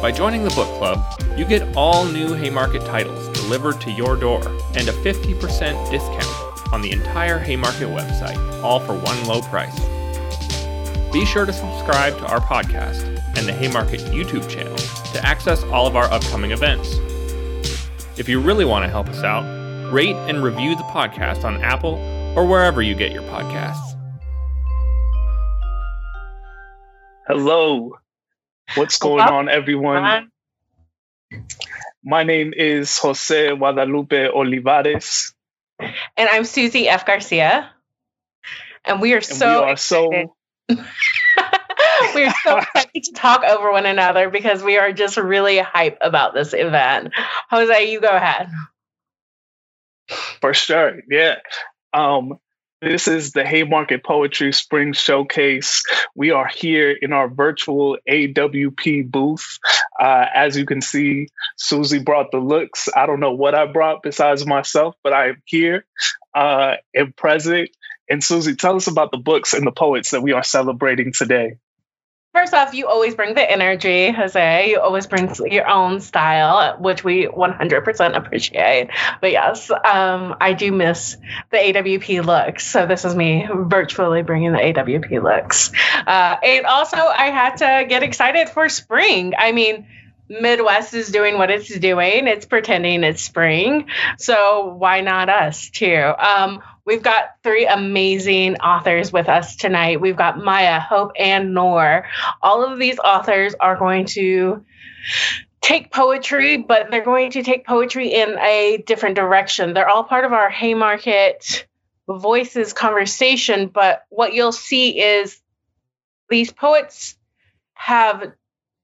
By joining the book club, you get all new Haymarket titles delivered to your door and a 50% discount on the entire Haymarket website, all for one low price. Be sure to subscribe to our podcast and the Haymarket YouTube channel to access all of our upcoming events. If you really want to help us out, rate and review the podcast on Apple or wherever you get your podcasts. Hello. What's going on, everyone? My name is Jose Guadalupe Olivares. And I'm Susie F. Garcia. And we are so we are so we're so excited to talk over one another because we are just really hype about this event. Jose, you go ahead. For sure. Yeah. Um, this is the Haymarket Poetry Spring Showcase. We are here in our virtual AWP booth. Uh, as you can see, Susie brought the looks. I don't know what I brought besides myself, but I am here uh, and present. And Susie, tell us about the books and the poets that we are celebrating today. First off, you always bring the energy, Jose. You always bring your own style, which we 100% appreciate. But yes, um, I do miss the AWP looks. So this is me virtually bringing the AWP looks. Uh, and also, I had to get excited for spring. I mean, Midwest is doing what it's doing. It's pretending it's spring. So why not us too? Um, we've got three amazing authors with us tonight. We've got Maya, Hope, and Noor. All of these authors are going to take poetry, but they're going to take poetry in a different direction. They're all part of our Haymarket Voices conversation, but what you'll see is these poets have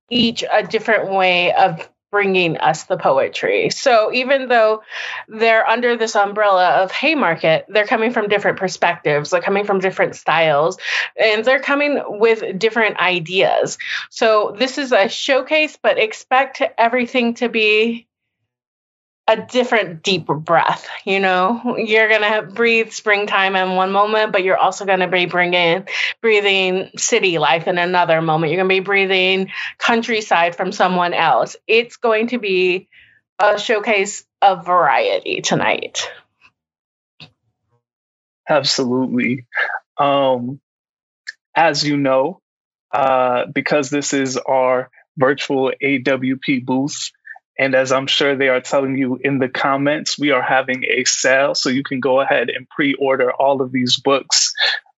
each a different way of bringing us the poetry. So even though they're under this umbrella of Haymarket, they're coming from different perspectives, they're coming from different styles, and they're coming with different ideas. So this is a showcase, but expect everything to be a different deep breath you know? You're gonna breathe springtime in one moment but you're also gonna be bringing breathing city life in another moment. You're gonna be breathing countryside from someone else. It's going to be a showcase of variety tonight. Absolutely. Um as you know uh because this is our virtual awp booth and as I'm sure they are telling you in the comments, we are having a sale. So you can go ahead and pre order all of these books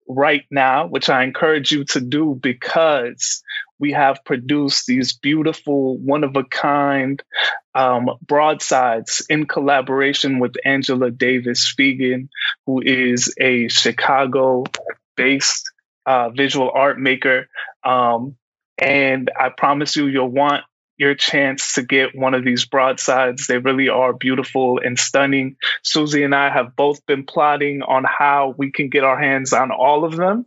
right now, which I encourage you to do because we have produced these beautiful, one of a kind um, broadsides in collaboration with Angela Davis Fegan, who is a Chicago based uh, visual art maker. Um, and I promise you, you'll want your chance to get one of these broadsides. They really are beautiful and stunning. Susie and I have both been plotting on how we can get our hands on all of them.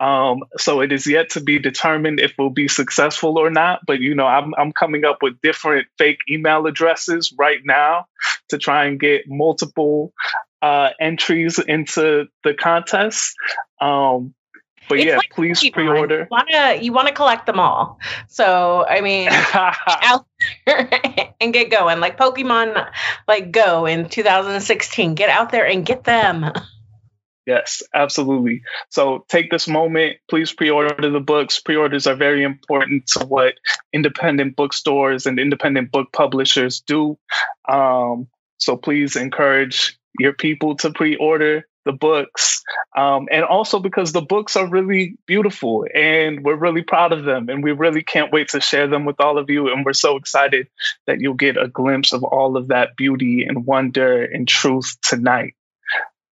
Um, so it is yet to be determined if we'll be successful or not. But you know, I'm I'm coming up with different fake email addresses right now to try and get multiple uh, entries into the contest. Um, but it's yeah, like please pre-order. You wanna you wanna collect them all. So I mean, out there and get going. Like Pokemon, like Go in 2016. Get out there and get them. Yes, absolutely. So take this moment, please pre-order the books. Pre-orders are very important to what independent bookstores and independent book publishers do. Um, so please encourage your people to pre-order the books, um, and also because the books are really beautiful and we're really proud of them. And we really can't wait to share them with all of you. And we're so excited that you'll get a glimpse of all of that beauty and wonder and truth tonight.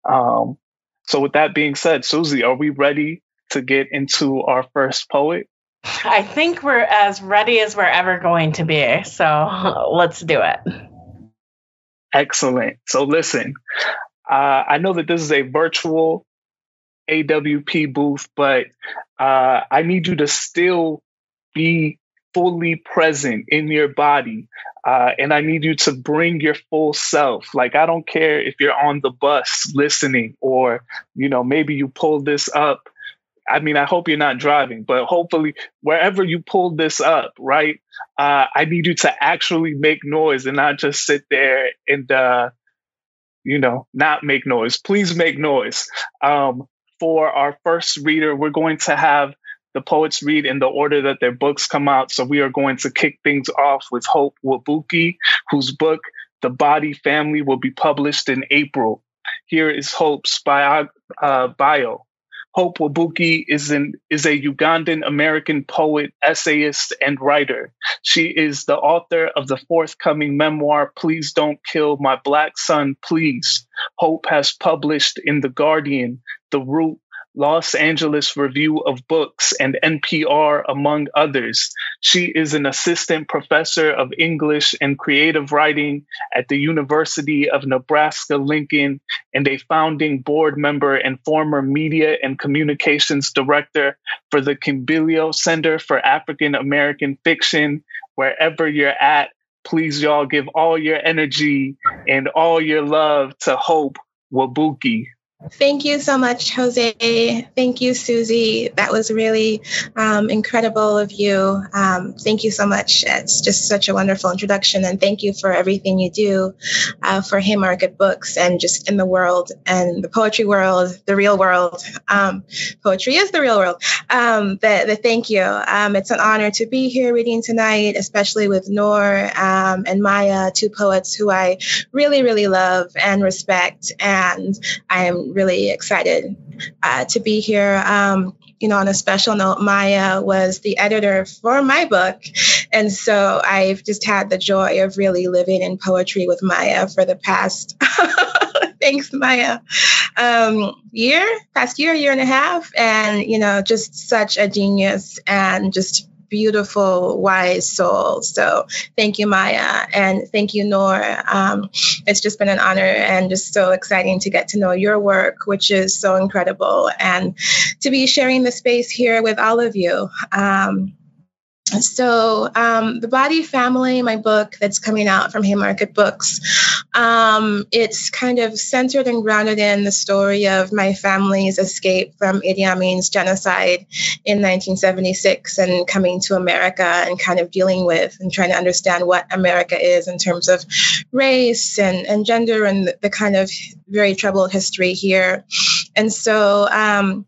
Um, so, with that being said, Susie, are we ready to get into our first poet? I think we're as ready as we're ever going to be. So let's do it. Excellent. So listen, uh, I know that this is a virtual AWP booth, but uh, I need you to still be fully present in your body. Uh, and I need you to bring your full self. Like, I don't care if you're on the bus listening or, you know, maybe you pull this up. I mean, I hope you're not driving, but hopefully, wherever you pull this up, right? Uh, I need you to actually make noise and not just sit there and, uh, you know, not make noise. Please make noise. Um, for our first reader, we're going to have the poets read in the order that their books come out. So we are going to kick things off with Hope Wabuke, whose book, The Body Family, will be published in April. Here is Hope's bio. Uh, bio. Hope Wabuke is an is a Ugandan American poet, essayist, and writer. She is the author of the forthcoming memoir "Please Don't Kill My Black Son, Please." Hope has published in The Guardian, The Root, Los Angeles Review of Books, and NPR, among others. She is an assistant professor of English and creative writing at the University of Nebraska Lincoln and a founding board member and former media and communications director for the Kimbilio Center for African American Fiction. Wherever you're at, please, y'all, give all your energy and all your love to Hope Wabuke. Thank you so much, Jose. Thank you, Susie. That was really um, incredible of you. Um, thank you so much. It's just such a wonderful introduction. And thank you for everything you do uh, for Haymarket Books and just in the world and the poetry world, the real world. Um, poetry is the real world. Um, the, the thank you. Um, it's an honor to be here reading tonight, especially with Noor um, and Maya, two poets who I really, really love and respect. And I am really excited uh, to be here. Um, you know, on a special note, Maya was the editor for my book. And so I've just had the joy of really living in poetry with Maya for the past, thanks, Maya, um, year, past year, year and a half. And, you know, just such a genius and just beautiful, wise soul. So thank you, Maya, and thank you, Noor. Um, it's just been an honor and just so exciting to get to know your work, which is so incredible, and to be sharing the space here with all of you. Um, so um, the body family my book that's coming out from haymarket books um, it's kind of centered and grounded in the story of my family's escape from idi amin's genocide in 1976 and coming to america and kind of dealing with and trying to understand what america is in terms of race and, and gender and the, kind of very troubled history here. And so um,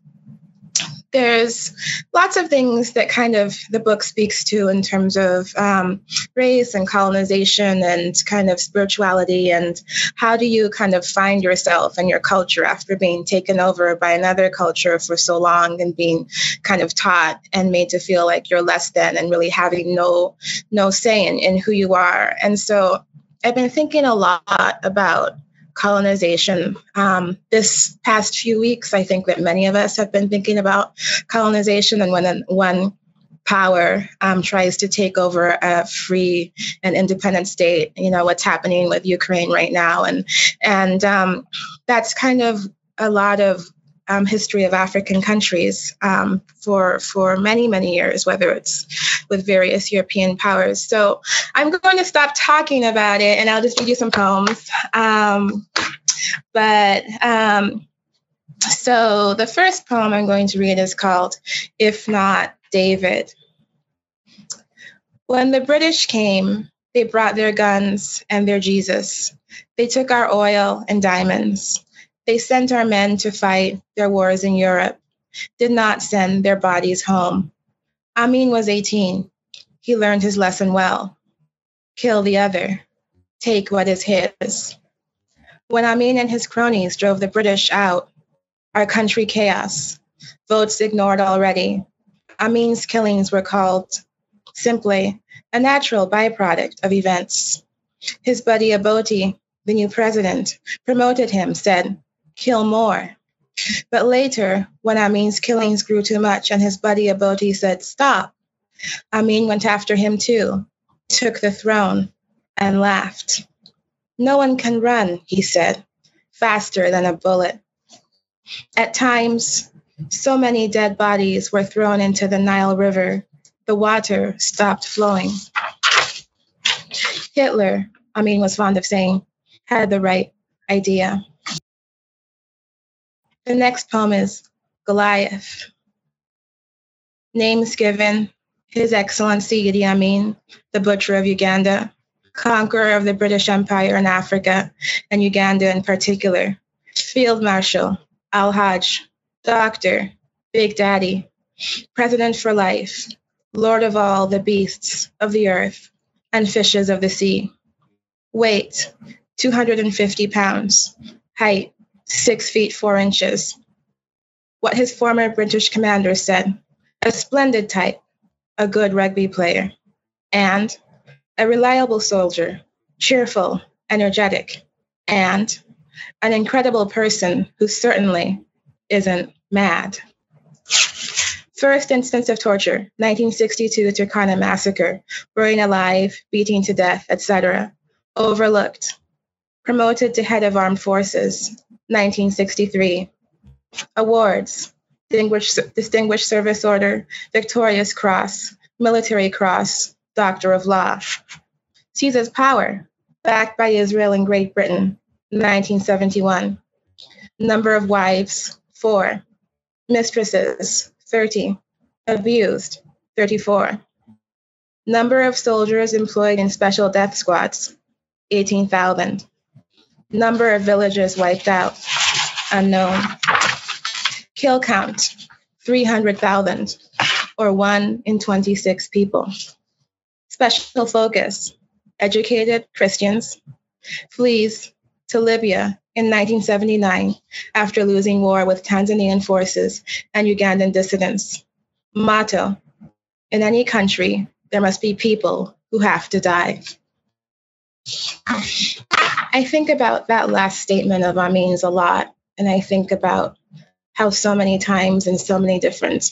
there's lots of things that kind of the book speaks to in terms of um, race and colonization and kind of spirituality and how do you kind of find yourself and your culture after being taken over by another culture for so long and being kind of taught and made to feel like you're less than and really having no no say in, in who you are. And so i've been thinking a lot about colonization. Um, this past few weeks, I think that many of us have been thinking about colonization and when one power um, tries to take over a free and independent state. You know what's happening with Ukraine right now, and and um, that's kind of a lot of um, history of African countries um, for for many many years, whether it's with various European powers. So I'm going to stop talking about it, and I'll just read you some poems. Um, but um, so the first poem I'm going to read is called "If Not David." When the British came, they brought their guns and their Jesus. They took our oil and diamonds. They sent our men to fight their wars in Europe, did not send their bodies home. Amin was 18. He learned his lesson well. Kill the other, take what is his. When Amin and his cronies drove the British out, our country chaos, votes ignored already. Amin's killings were called simply a natural byproduct of events. His buddy Obote, the new president, promoted him, said, kill more. But later, when Amin's killings grew too much and his buddy Obote said, Stop, Amin went after him too, took the throne, and laughed. No one can run, he said, faster than a bullet. At times, so many dead bodies were thrown into the Nile River, the water stopped flowing. Hitler, Amin was fond of saying, had the right idea. The next poem is Goliath. Names given His Excellency Idi Amin, the Butcher of Uganda, conqueror of the British Empire in Africa and Uganda in particular, Field Marshal, Al Hajj, Doctor, Big Daddy, President for Life, Lord of all the beasts of the earth and fishes of the sea. Weight 250 pounds. Height 6 feet 4 inches. What his former British commander said a splendid type, a good rugby player, and a reliable soldier, cheerful, energetic, and an incredible person who certainly isn't mad. First instance of torture, 1962 Turkana massacre, burning alive, beating to death, etc. Overlooked. Promoted to head of armed forces, 1963. Awards, Distinguished, Distinguished Service Order, Victorious Cross, Military Cross, Doctor of Law. Seizes power, backed by Israel and Great Britain, 1971. Number of wives, four. Mistresses, 30. Abused, 34. Number of soldiers employed in special death squads, 18,000. Number of villages wiped out, unknown. Kill count, 300,000, or 1 in 26 people. Special focus, educated Christians. Flees to Libya in 1979 after losing war with Tanzanian forces and Ugandan dissidents. Motto In any country, there must be people who have to die. I think about that last statement of Amin's a lot, and I think about how so many times in so many different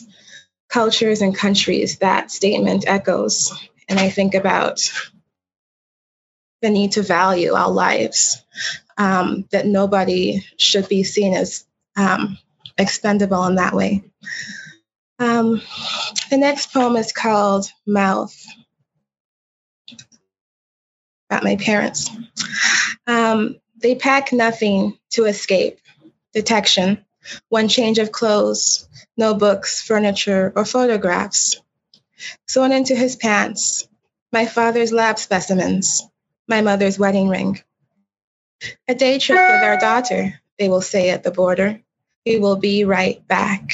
cultures and countries that statement echoes. And I think about the need to value our lives um, that nobody should be seen as um, expendable in that way. Um, the next poem is called Mouth. About my parents. Um, they pack nothing to escape detection, one change of clothes, no books, furniture, or photographs. Sewn into his pants, my father's lab specimens, my mother's wedding ring. A day trip with our daughter, they will say at the border. We will be right back.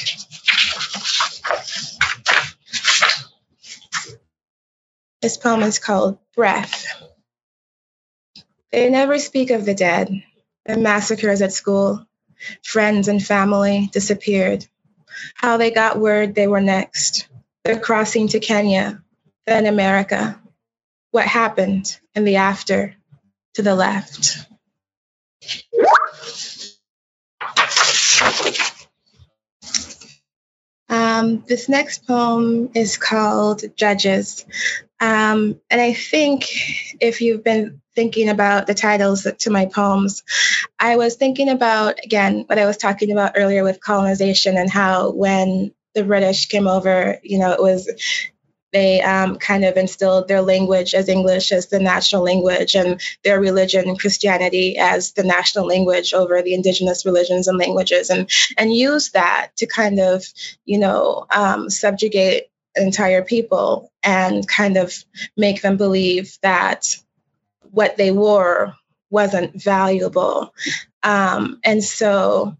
This poem is called Breath. They never speak of the dead, the massacres at school, friends and family disappeared, how they got word they were next, their crossing to Kenya, then America, what happened in the after to the left. Um, this next poem is called Judges. Um, and I think if you've been thinking about the titles to my poems, I was thinking about, again, what I was talking about earlier with colonization and how when the British came over, you know, it was they um, kind of instilled their language as English as the national language and their religion, Christianity, as the national language over the indigenous religions and languages, and and use that to kind of, you know, um, subjugate entire people and kind of make them believe that what they wore wasn't valuable. Um, and so,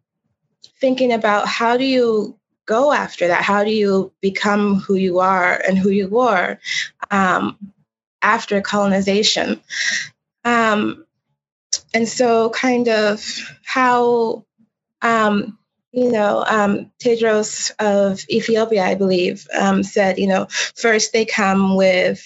thinking about how do you go after that? How do you become who you are and who you were um, after colonization? Um, and so, kind of how, um, you know, um, Tedros of Ethiopia, I believe, um, said, you know, first they come with,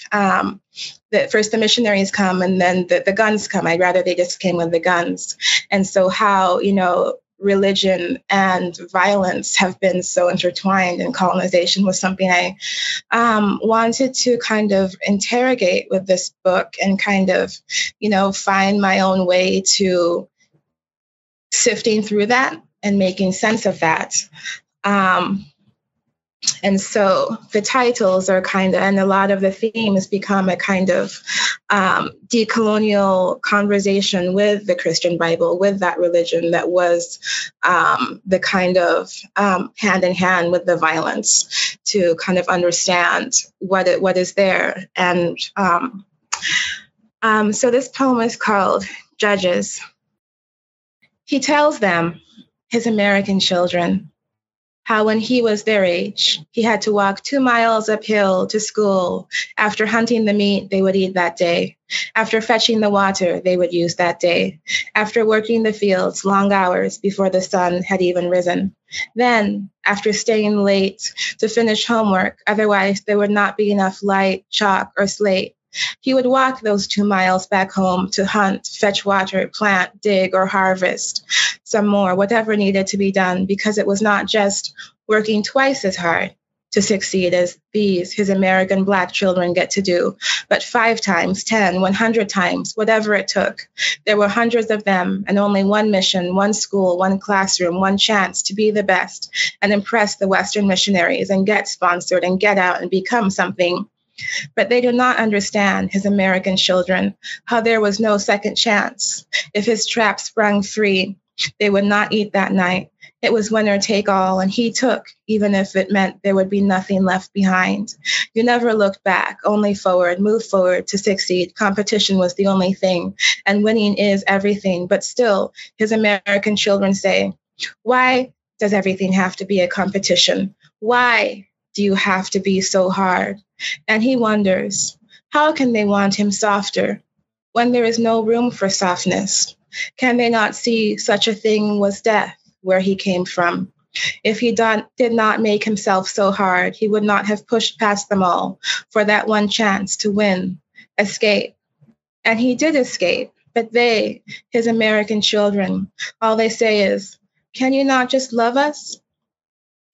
the, first the missionaries come and then the, the guns come. I'd rather they just came with the guns. And so, how, you know, religion and violence have been so intertwined in colonization was something I um, wanted to kind of interrogate with this book and kind of, you know, find my own way to sifting through that and making sense of that. Um, and so the titles are kind of, and a lot of the themes become a kind of um, decolonial conversation with the Christian Bible, with that religion that was um, the kind of um, hand in hand with the violence to kind of understand what it, what is there. And um, um, so this poem is called Judges. He tells them, his American children, how when he was their age, he had to walk two miles uphill to school. After hunting the meat they would eat that day. After fetching the water they would use that day. After working the fields long hours before the sun had even risen. Then, after staying late to finish homework, otherwise there would not be enough light, chalk, or slate. He would walk those two miles back home to hunt, fetch water, plant, dig, or harvest some more, whatever needed to be done, because it was not just working twice as hard to succeed as these, his American Black children, get to do, but five times, 10, 100 times, whatever it took. There were hundreds of them, and only one mission, one school, one classroom, one chance to be the best and impress the Western missionaries and get sponsored and get out and become something but they do not understand, his American children, how there was no second chance. If his trap sprung free, they would not eat that night. It was winner take all, and he took, even if it meant there would be nothing left behind. You never looked back, only forward, move forward to succeed. Competition was the only thing, and winning is everything. But still, his American children say, Why does everything have to be a competition? Why do you have to be so hard? And he wonders, how can they want him softer when there is no room for softness? Can they not see such a thing was death where he came from? If he did not make himself so hard, he would not have pushed past them all for that one chance to win, escape. And he did escape, but they, his American children, all they say is, Can you not just love us?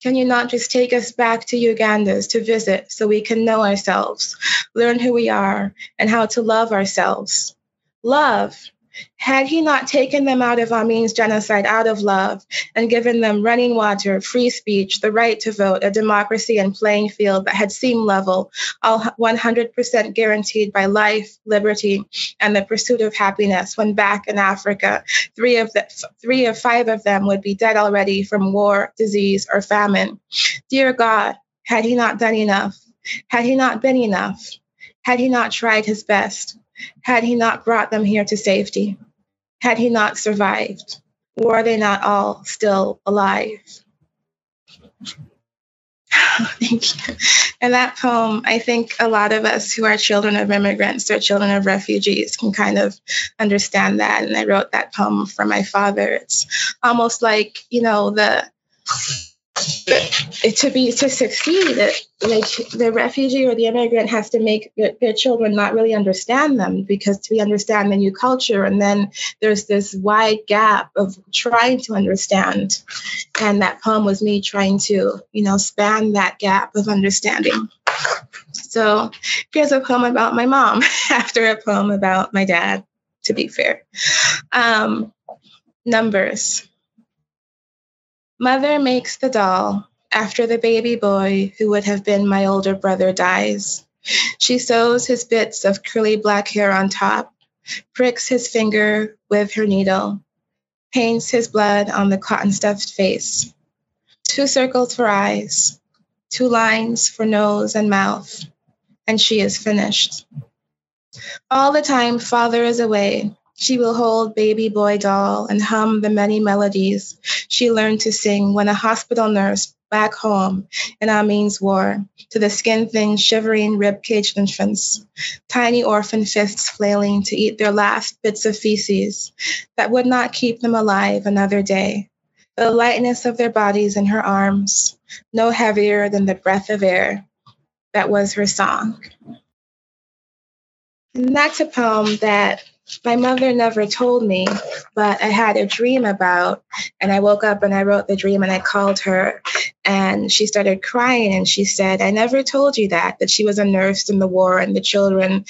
Can you not just take us back to Uganda's to visit so we can know ourselves, learn who we are, and how to love ourselves? Love had he not taken them out of Amin's genocide out of love and given them running water, free speech, the right to vote, a democracy and playing field that had seemed level, all 100% guaranteed by life, liberty, and the pursuit of happiness, when back in Africa, three of, the, three of five of them would be dead already from war, disease, or famine. Dear God, had he not done enough? Had he not been enough? Had he not tried his best? Had he not brought them here to safety? Had he not survived? Were they not all still alive? Thank you. And that poem, I think a lot of us who are children of immigrants or children of refugees can kind of understand that. And I wrote that poem for my father. It's almost like, you know, the to be to succeed like the refugee or the immigrant has to make their, their, children not really understand them because to understand the new culture and then there's this wide gap of trying to understand. And that poem was me trying to you know span that gap of understanding. So here's a poem about my mom after a poem about my dad to be fair. Um, numbers Mother makes the doll after the baby boy who would have been my older brother dies. She sews his bits of curly black hair on top, pricks his finger with her needle, paints his blood on the cotton stuffed face. Two circles for eyes, two lines for nose and mouth, and she is finished. All the time father is away, she will hold baby boy doll and hum the many melodies she learned to sing when a hospital nurse back home in Amin's war to the skin thin, shivering, rib caged infants, tiny orphan fists flailing to eat their last bits of feces that would not keep them alive another day. The lightness of their bodies in her arms, no heavier than the breath of air. That was her song. And that's a poem that my mother never told me, but I had a dream about, and I woke up and I wrote the dream and I called her and she started crying and she said, I never told you that, that she was a nurse in the war and the children,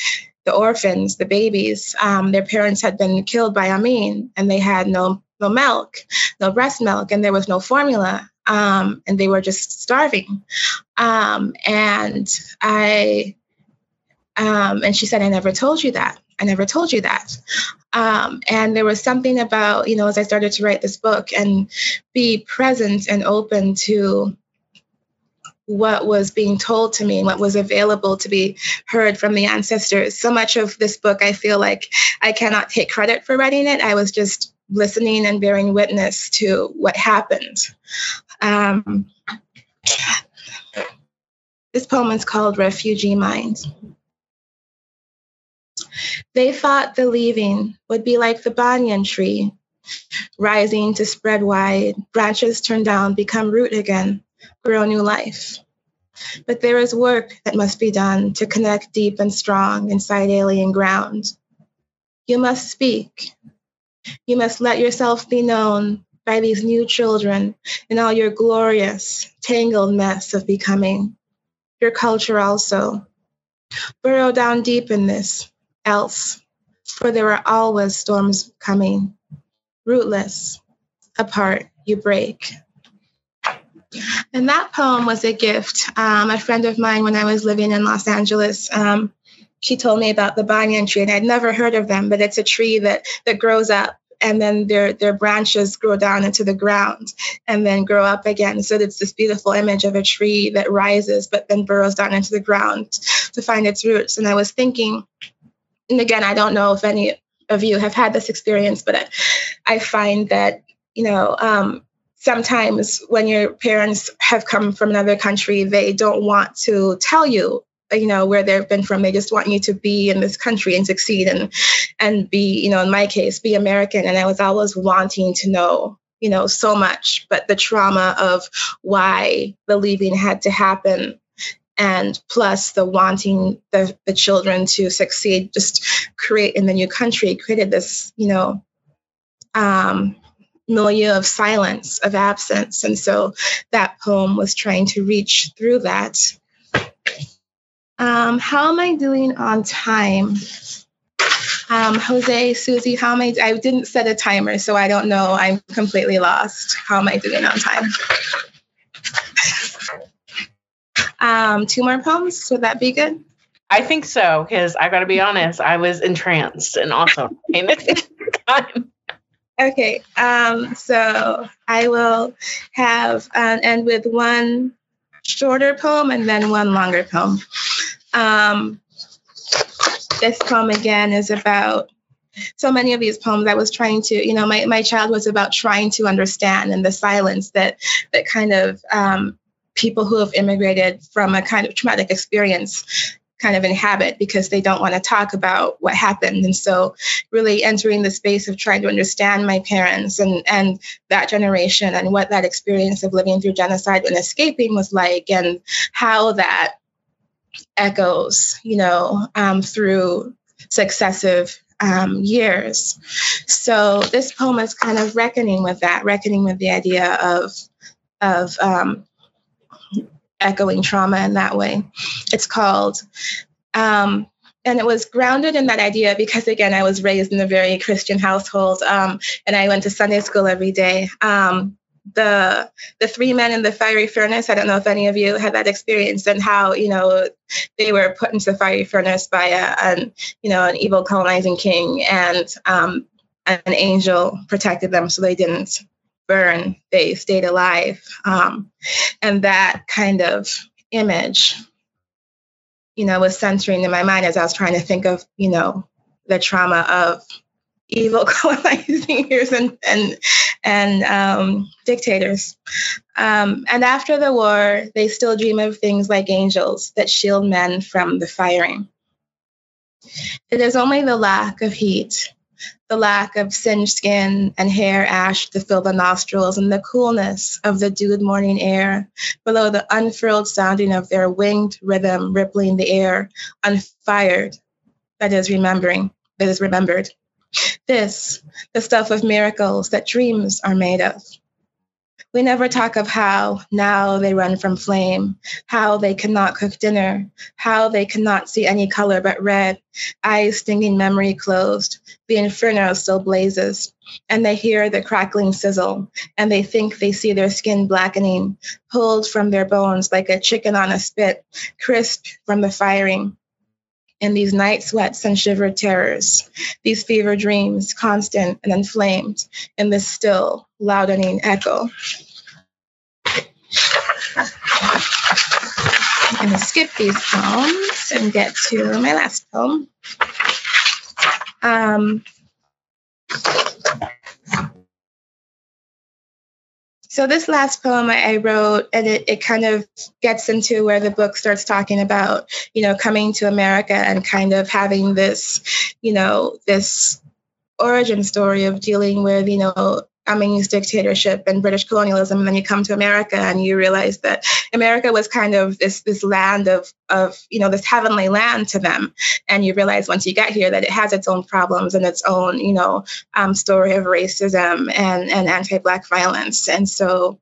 the orphans, the babies, um, their parents had been killed by Amin and they had no, no milk, no breast milk, and there was no formula. Um, and they were just starving. Um, and I, um, and she said, I never told you that. I never told you that. Um, and there was something about, you know, as I started to write this book and be present and open to what was being told to me and what was available to be heard from the ancestors. So much of this book, I feel like I cannot take credit for writing it. I was just listening and bearing witness to what happened. Um, this poem is called Refugee Mind. They thought the leaving would be like the banyan tree, rising to spread wide, branches turn down, become root again, grow new life. But there is work that must be done to connect deep and strong inside alien ground. You must speak. You must let yourself be known by these new children in all your glorious, tangled mess of becoming. Your culture also. Burrow down deep in this, else, for there are always storms coming. Rootless, apart, you break. And that poem was a gift. Um, a friend of mine, when I was living in Los Angeles, um, she told me about the banyan tree, and I'd never heard of them, but it's a tree that that grows up and then their their branches grow down into the ground and then grow up again. So it's this beautiful image of a tree that rises but then burrows down into the ground to find its roots. And I was thinking, and again, I don't know if any of you have had this experience, but I, I find that, you know, um, sometimes when your parents have come from another country, they don't want to tell you you know where they've been from. They just want you to be in this country and succeed and and be you know in my case be american. And i was always wanting to know you know so much. But the trauma of why the leaving had to happen and plus the wanting the, the children to succeed just create in the new country created this you know um, milieu of silence of absence. And so that poem was trying to reach through that. Um, how am i doing on time? Um, jose susie how am i i didn't set a timer so i don't know. I'm completely lost. How am i doing on time um, two more poems. Would that be good? I think so, because I got to be honest, I was entranced and awesome. Okay, um, so I will have uh, end with one shorter poem and then one longer poem. Um, this poem again is about so many of these poems I was trying to, you know, my, my child was about trying to understand and the silence that that kind of um, people who have immigrated from a kind of traumatic experience kind of inhabit because they don't want to talk about what happened. And so really entering the space of trying to understand my parents and and that generation and what that experience of living through genocide and escaping was like and how that echoes you know um, through successive um, years. So this poem is kind of reckoning with that reckoning with the idea of of um, echoing trauma in that way. It's called, um, and it was grounded in that idea because again, I was raised in a very Christian household, um, and I went to Sunday school every day. Um, the the three men in the fiery furnace. I don't know if any of you had that experience and how you know they were put into the fiery furnace by a, an you know an evil colonizing king, and um, an angel protected them so they didn't burn, they stayed alive. Um, and that kind of image, you know, was centering in my mind as I was trying to think of, you know, the trauma of evil colonizing years and and and um, dictators. Um, and after the war, they still dream of things like angels that shield men from the firing. It is only the lack of heat the lack of singed skin and hair ash to fill the nostrils, and the coolness of the dewed morning air below the unfurled sounding of their winged rhythm rippling the air, unfired, that is remembering, that is remembered. This, the stuff of miracles that dreams are made of. We never talk of how now they run from flame, how they cannot cook dinner, how they cannot see any color but red, eyes stinging memory closed, the inferno still blazes, and they hear the crackling sizzle, and they think they see their skin blackening, pulled from their bones like a chicken on a spit, crisp from the firing in these night sweats and shivered terrors, these fever dreams, constant and inflamed in this still, loudening echo. I'm going to skip these poems and get to my last poem. Um, So this last poem I, wrote, and it, it kind of gets into where the book starts talking about, you know, coming to America and kind of having this, you know, this origin story of dealing with, you know, communist dictatorship and British colonialism, and then you come to America and you realize that America was kind of this this land of of you know this heavenly land to them, and you realize once you get here that it has its own problems and its own you know um, story of racism and and anti-black violence, and so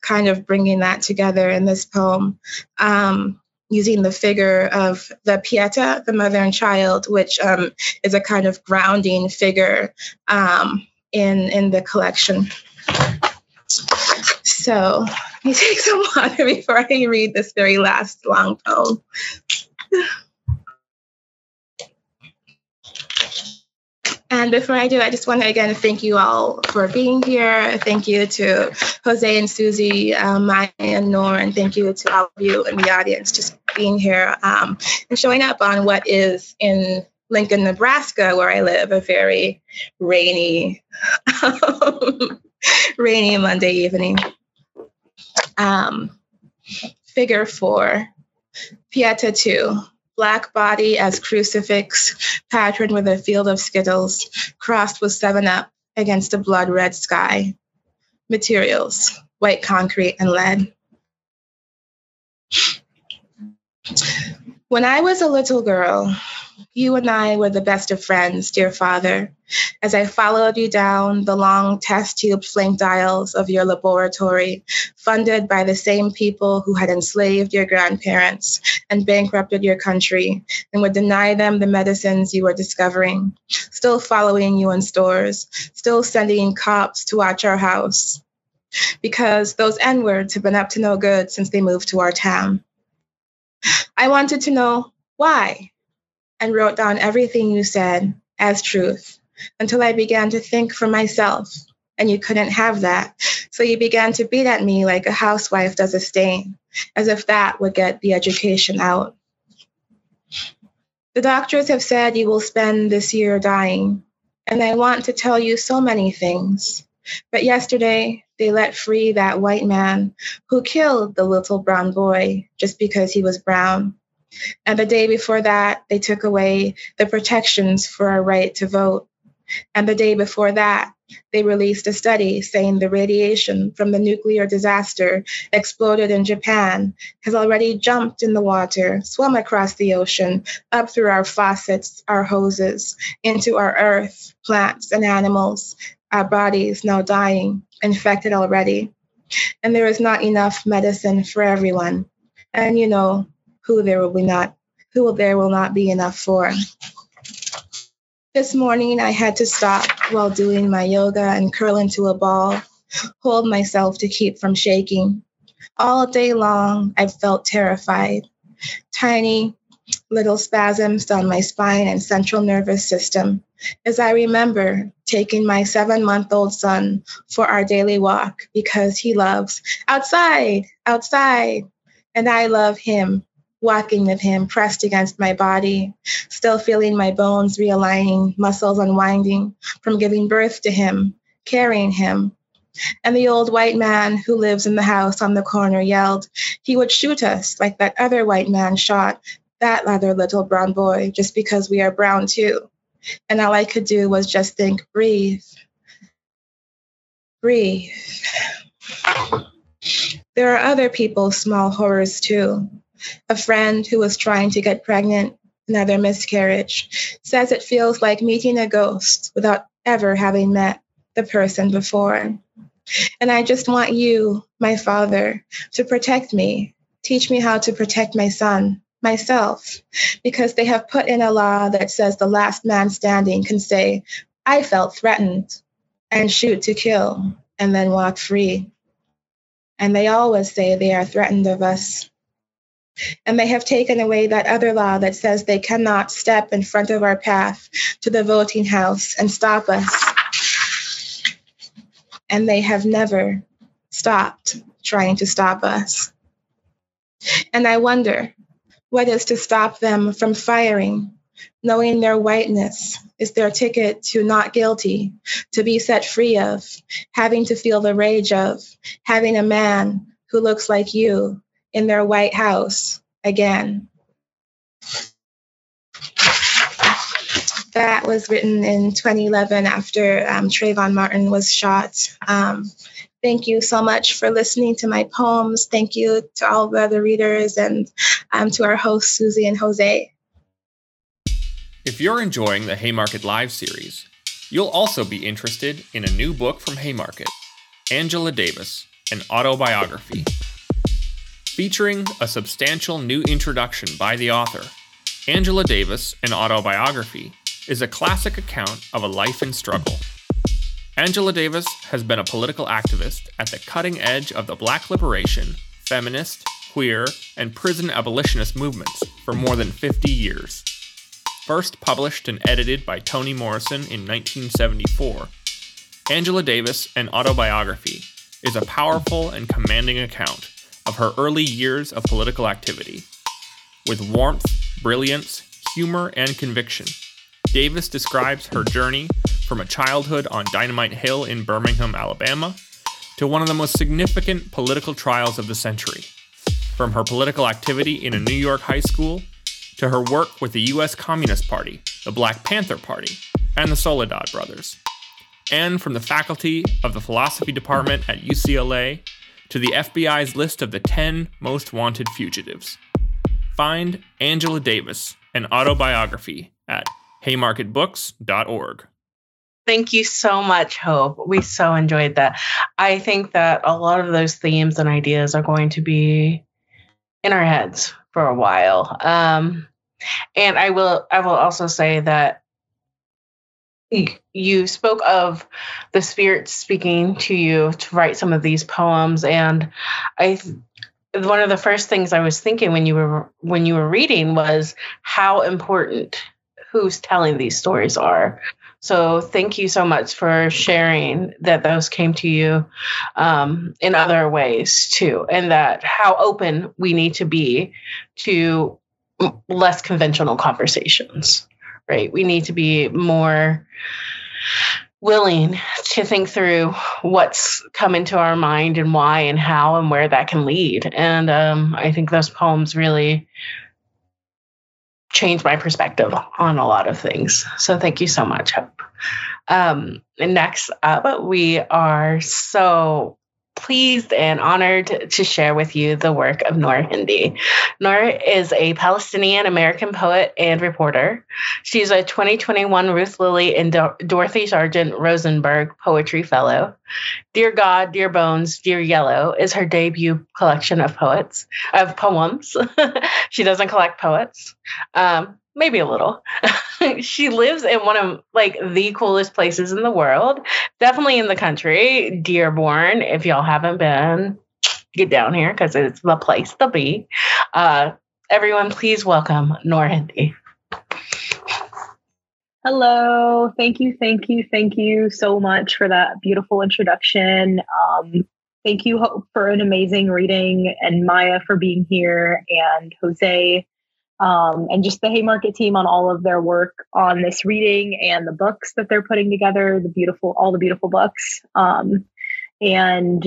kind of bringing that together in this poem. Um, using the figure of the Pieta, the mother and child, which um, is a kind of grounding figure um, in in the collection. So let me take some water before I read this very last long poem. And before I do, I just want to again thank you all for being here. Thank you to Jose and Susie, um, Maya and Noor, and thank you to all of you in the audience just being here um, and showing up on what is in Lincoln, Nebraska, where I live, a very rainy, rainy Monday evening. Um, figure four, Pieta 2, black body as crucifix, patterned with a field of skittles, crossed with 7 Up against a blood red sky. Materials, white concrete and lead. When I was a little girl, you and I were the best of friends, dear Father, as I followed you down the long test tube flanked aisles of your laboratory, funded by the same people who had enslaved your grandparents and bankrupted your country and would deny them the medicines you were discovering, still following you in stores, still sending cops to watch our house. Because those N words have been up to no good since they moved to our town. I wanted to know why and wrote down everything you said as truth until I began to think for myself. And you couldn't have that. So you began to beat at me like a housewife does a stain, as if that would get the education out. The doctors have said you will spend this year dying, and I want to tell you so many things. But yesterday, they let free that white man who killed the little brown boy just because he was brown. And the day before that, they took away the protections for our right to vote. And the day before that, they released a study saying the radiation from the nuclear disaster exploded in Japan has already jumped in the water, swum across the ocean, up through our faucets, our hoses, into our earth, plants, and animals, our bodies now dying, infected already. And there is not enough medicine for everyone. And you know, who there will be not who there will not be enough for. This morning I had to stop while doing my yoga and curl into a ball, hold myself to keep from shaking. All day long I felt terrified. Tiny little spasms down my spine and central nervous system as I remember taking my seven month old son for our daily walk because he loves outside, outside, and I love him walking with him pressed against my body, still feeling my bones realigning, muscles unwinding from giving birth to him, carrying him. And the old white man who lives in the house on the corner yelled, he would shoot us like that other white man shot that other little brown boy just because we are brown too. And all I could do was just think, breathe, breathe. There are other people's small horrors too a friend who was trying to get pregnant another miscarriage, says it feels like meeting a ghost without ever having met the person before. And I just want you, my father, to protect me, teach me how to protect my son, myself, because they have put in a law that says the last man standing can say, I felt threatened, and shoot to kill, and then walk free. And they always say they are threatened of us. And they have taken away that other law that says they cannot step in front of our path to the voting house and stop us. And they have never stopped trying to stop us. And I wonder what is to stop them from firing, knowing their whiteness is their ticket to not guilty, to be set free of, having to feel the rage of, having a man who looks like you in their White House again. That was written in 2011 after um, Trayvon Martin was shot. Um, thank you so much for listening to my poems. Thank you to all the other readers and um, to our hosts, Susie and Jose. If you're enjoying the Haymarket Live series, you'll also be interested in a new book from Haymarket, Angela Davis, an autobiography. Featuring a substantial new introduction by the author, Angela Davis, an autobiography, is a classic account of a life in struggle. Angela Davis has been a political activist at the cutting edge of the black liberation, feminist, queer, and prison abolitionist movements for more than 50 years. First published and edited by Toni Morrison in 1974, Angela Davis, an autobiography, is a powerful and commanding account of her early years of political activity. With warmth, brilliance, humor, and conviction, Davis describes her journey from a childhood on Dynamite Hill in Birmingham, Alabama, to one of the most significant political trials of the century. From her political activity in a New York high school to her work with the U.S. Communist Party, the Black Panther Party, and the Soledad Brothers, and from the faculty of the philosophy department at UCLA to the FBI's list of the 10 most wanted fugitives. Find Angela Davis, an autobiography, at haymarketbooks.org. Thank you so much, Hope. We so enjoyed that. I think that a lot of those themes and ideas are going to be in our heads for a while. Um, and I will I will also say that you spoke of the spirit speaking to you to write some of these poems and i one of the first things i was thinking when you were when you were reading was how important who's telling these stories are so thank you so much for sharing that those came to you um, in other ways too and that how open we need to be to less conventional conversations right? We need to be more willing to think through what's come into our mind and why and how and where that can lead. And um, I think those poems really changed my perspective on a lot of things. So thank you so much, Hope. Um, next up, we are so pleased and honored to share with you the work of Noor Hindi. Noor is a Palestinian American poet and reporter. She's a 2021 Ruth Lilly and Dorothy Sargent Rosenberg Poetry Fellow. Dear God, Dear Bones, Dear Yellow is her debut collection of poets of poems. she doesn't collect poets. Um, maybe a little. she lives in one of like the coolest places in the world, definitely in the country, Dearborn. If y'all haven't been, get down here because it's the place to be. Uh, everyone, please welcome Noor Hindi. Hello, thank you, thank you, thank you so much for that beautiful introduction. Um, thank you, Hope, for an amazing reading, and Maya for being here, and Jose um, and just the Haymarket team on all of their work on this reading and the books that they're putting together, the beautiful, all the beautiful books. Um, and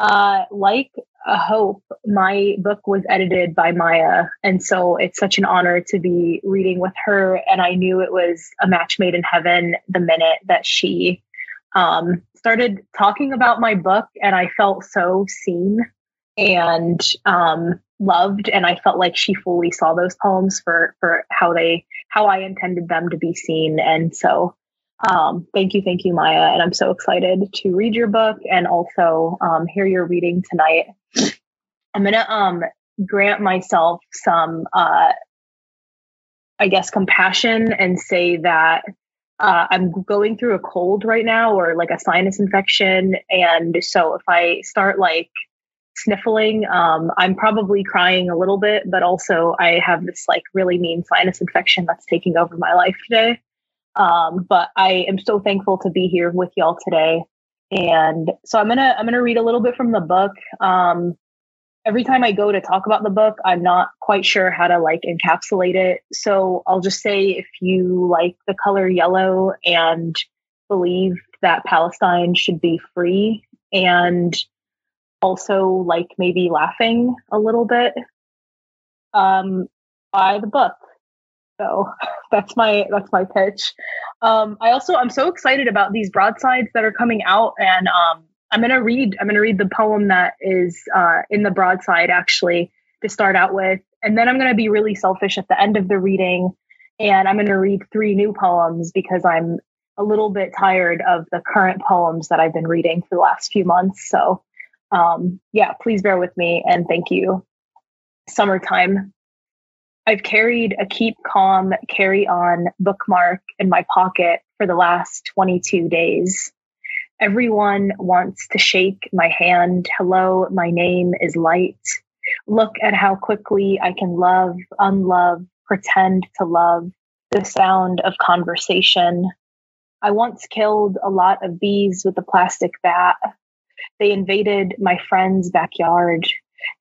uh, like a hope, my book was edited by Maya. And so it's such an honor to be reading with her. And I knew it was a match made in heaven the minute that she um, started talking about my book. And I felt so seen and um, loved, and I felt like she fully saw those poems for for how they how I intended them to be seen, and so. Um, thank you, thank you, Maya, and I'm so excited to read your book and also um, hear your reading tonight. I'm gonna um, grant myself some, uh, I guess, compassion and say that uh, I'm going through a cold right now or like a sinus infection. And so if I start like sniffling, um, I'm probably crying a little bit, but also I have this like really mean sinus infection that's taking over my life today. Um, but I am so thankful to be here with y'all today. And so I'm gonna I'm gonna read a little bit from the book. Um, every time I go to talk about the book, I'm not quite sure how to like encapsulate it. So I'll just say if you like the color yellow and believe that Palestine should be free and also like maybe laughing a little bit, um, buy the book. So that's my that's my pitch. Um, I also I'm so excited about these broadsides that are coming out and um, I'm to read. I'm to read the poem that is uh, in the broadside, actually, to start out with, and then I'm to be really selfish at the end of the reading, and I'm to read three new poems because I'm a little bit tired of the current poems that I've been reading for the last few months. So, um, yeah, please bear with me and thank you. Summertime. I've carried a keep calm, carry on bookmark in my pocket for the last 22 days. Everyone wants to shake my hand. Hello, my name is Light. Look at how quickly I can love, unlove, pretend to love the sound of conversation. I once killed a lot of bees with a plastic bat. They invaded my friend's backyard,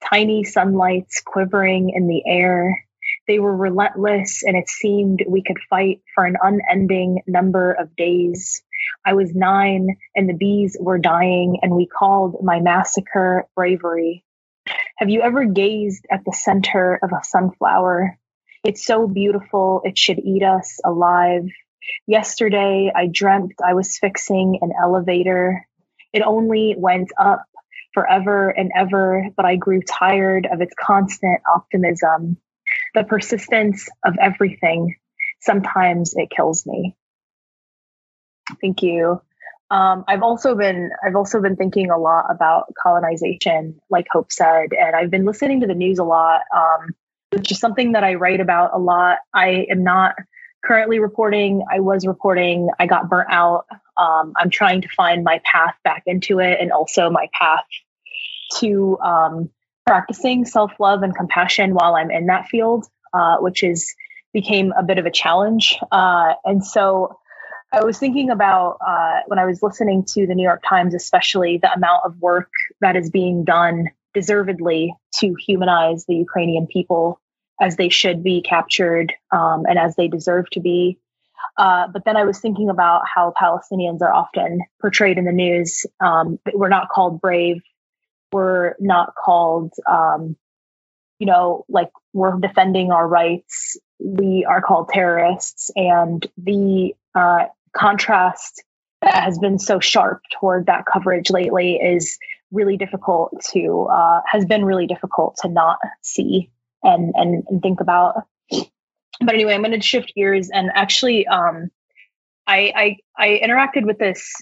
tiny sunlights quivering in the air. They were relentless, and it seemed we could fight for an unending number of days. I was nine and the bees were dying, and we called my massacre bravery. Have you ever gazed at the center of a sunflower? It's so beautiful, it should eat us alive. Yesterday, I dreamt I was fixing an elevator. It only went up forever and ever, but I grew tired of its constant optimism. The persistence of everything. Sometimes it kills me. Thank you. Um, I've also been I've also been thinking a lot about colonization, like Hope said, and I've been listening to the news a lot, um, which is something that I write about a lot. I am not currently reporting. I was reporting. I got burnt out. Um, I'm trying to find my path back into it, and also my path to um, practicing self love and compassion while I'm in that field, uh, which is became a bit of a challenge. Uh, and so I was thinking about uh, when I was listening to the New York Times, especially the amount of work that is being done deservedly to humanize the Ukrainian people as they should be captured um, and as they deserve to be. Uh, but then I was thinking about how Palestinians are often portrayed in the news. Um, we're not called brave. We're not called, um, you know, like we're defending our rights. We are called terrorists. And the uh, contrast that has been so sharp toward that coverage lately is really difficult to uh, has been really difficult to not see and and, and think about but anyway i'm going to shift gears and actually um, I, I i interacted with this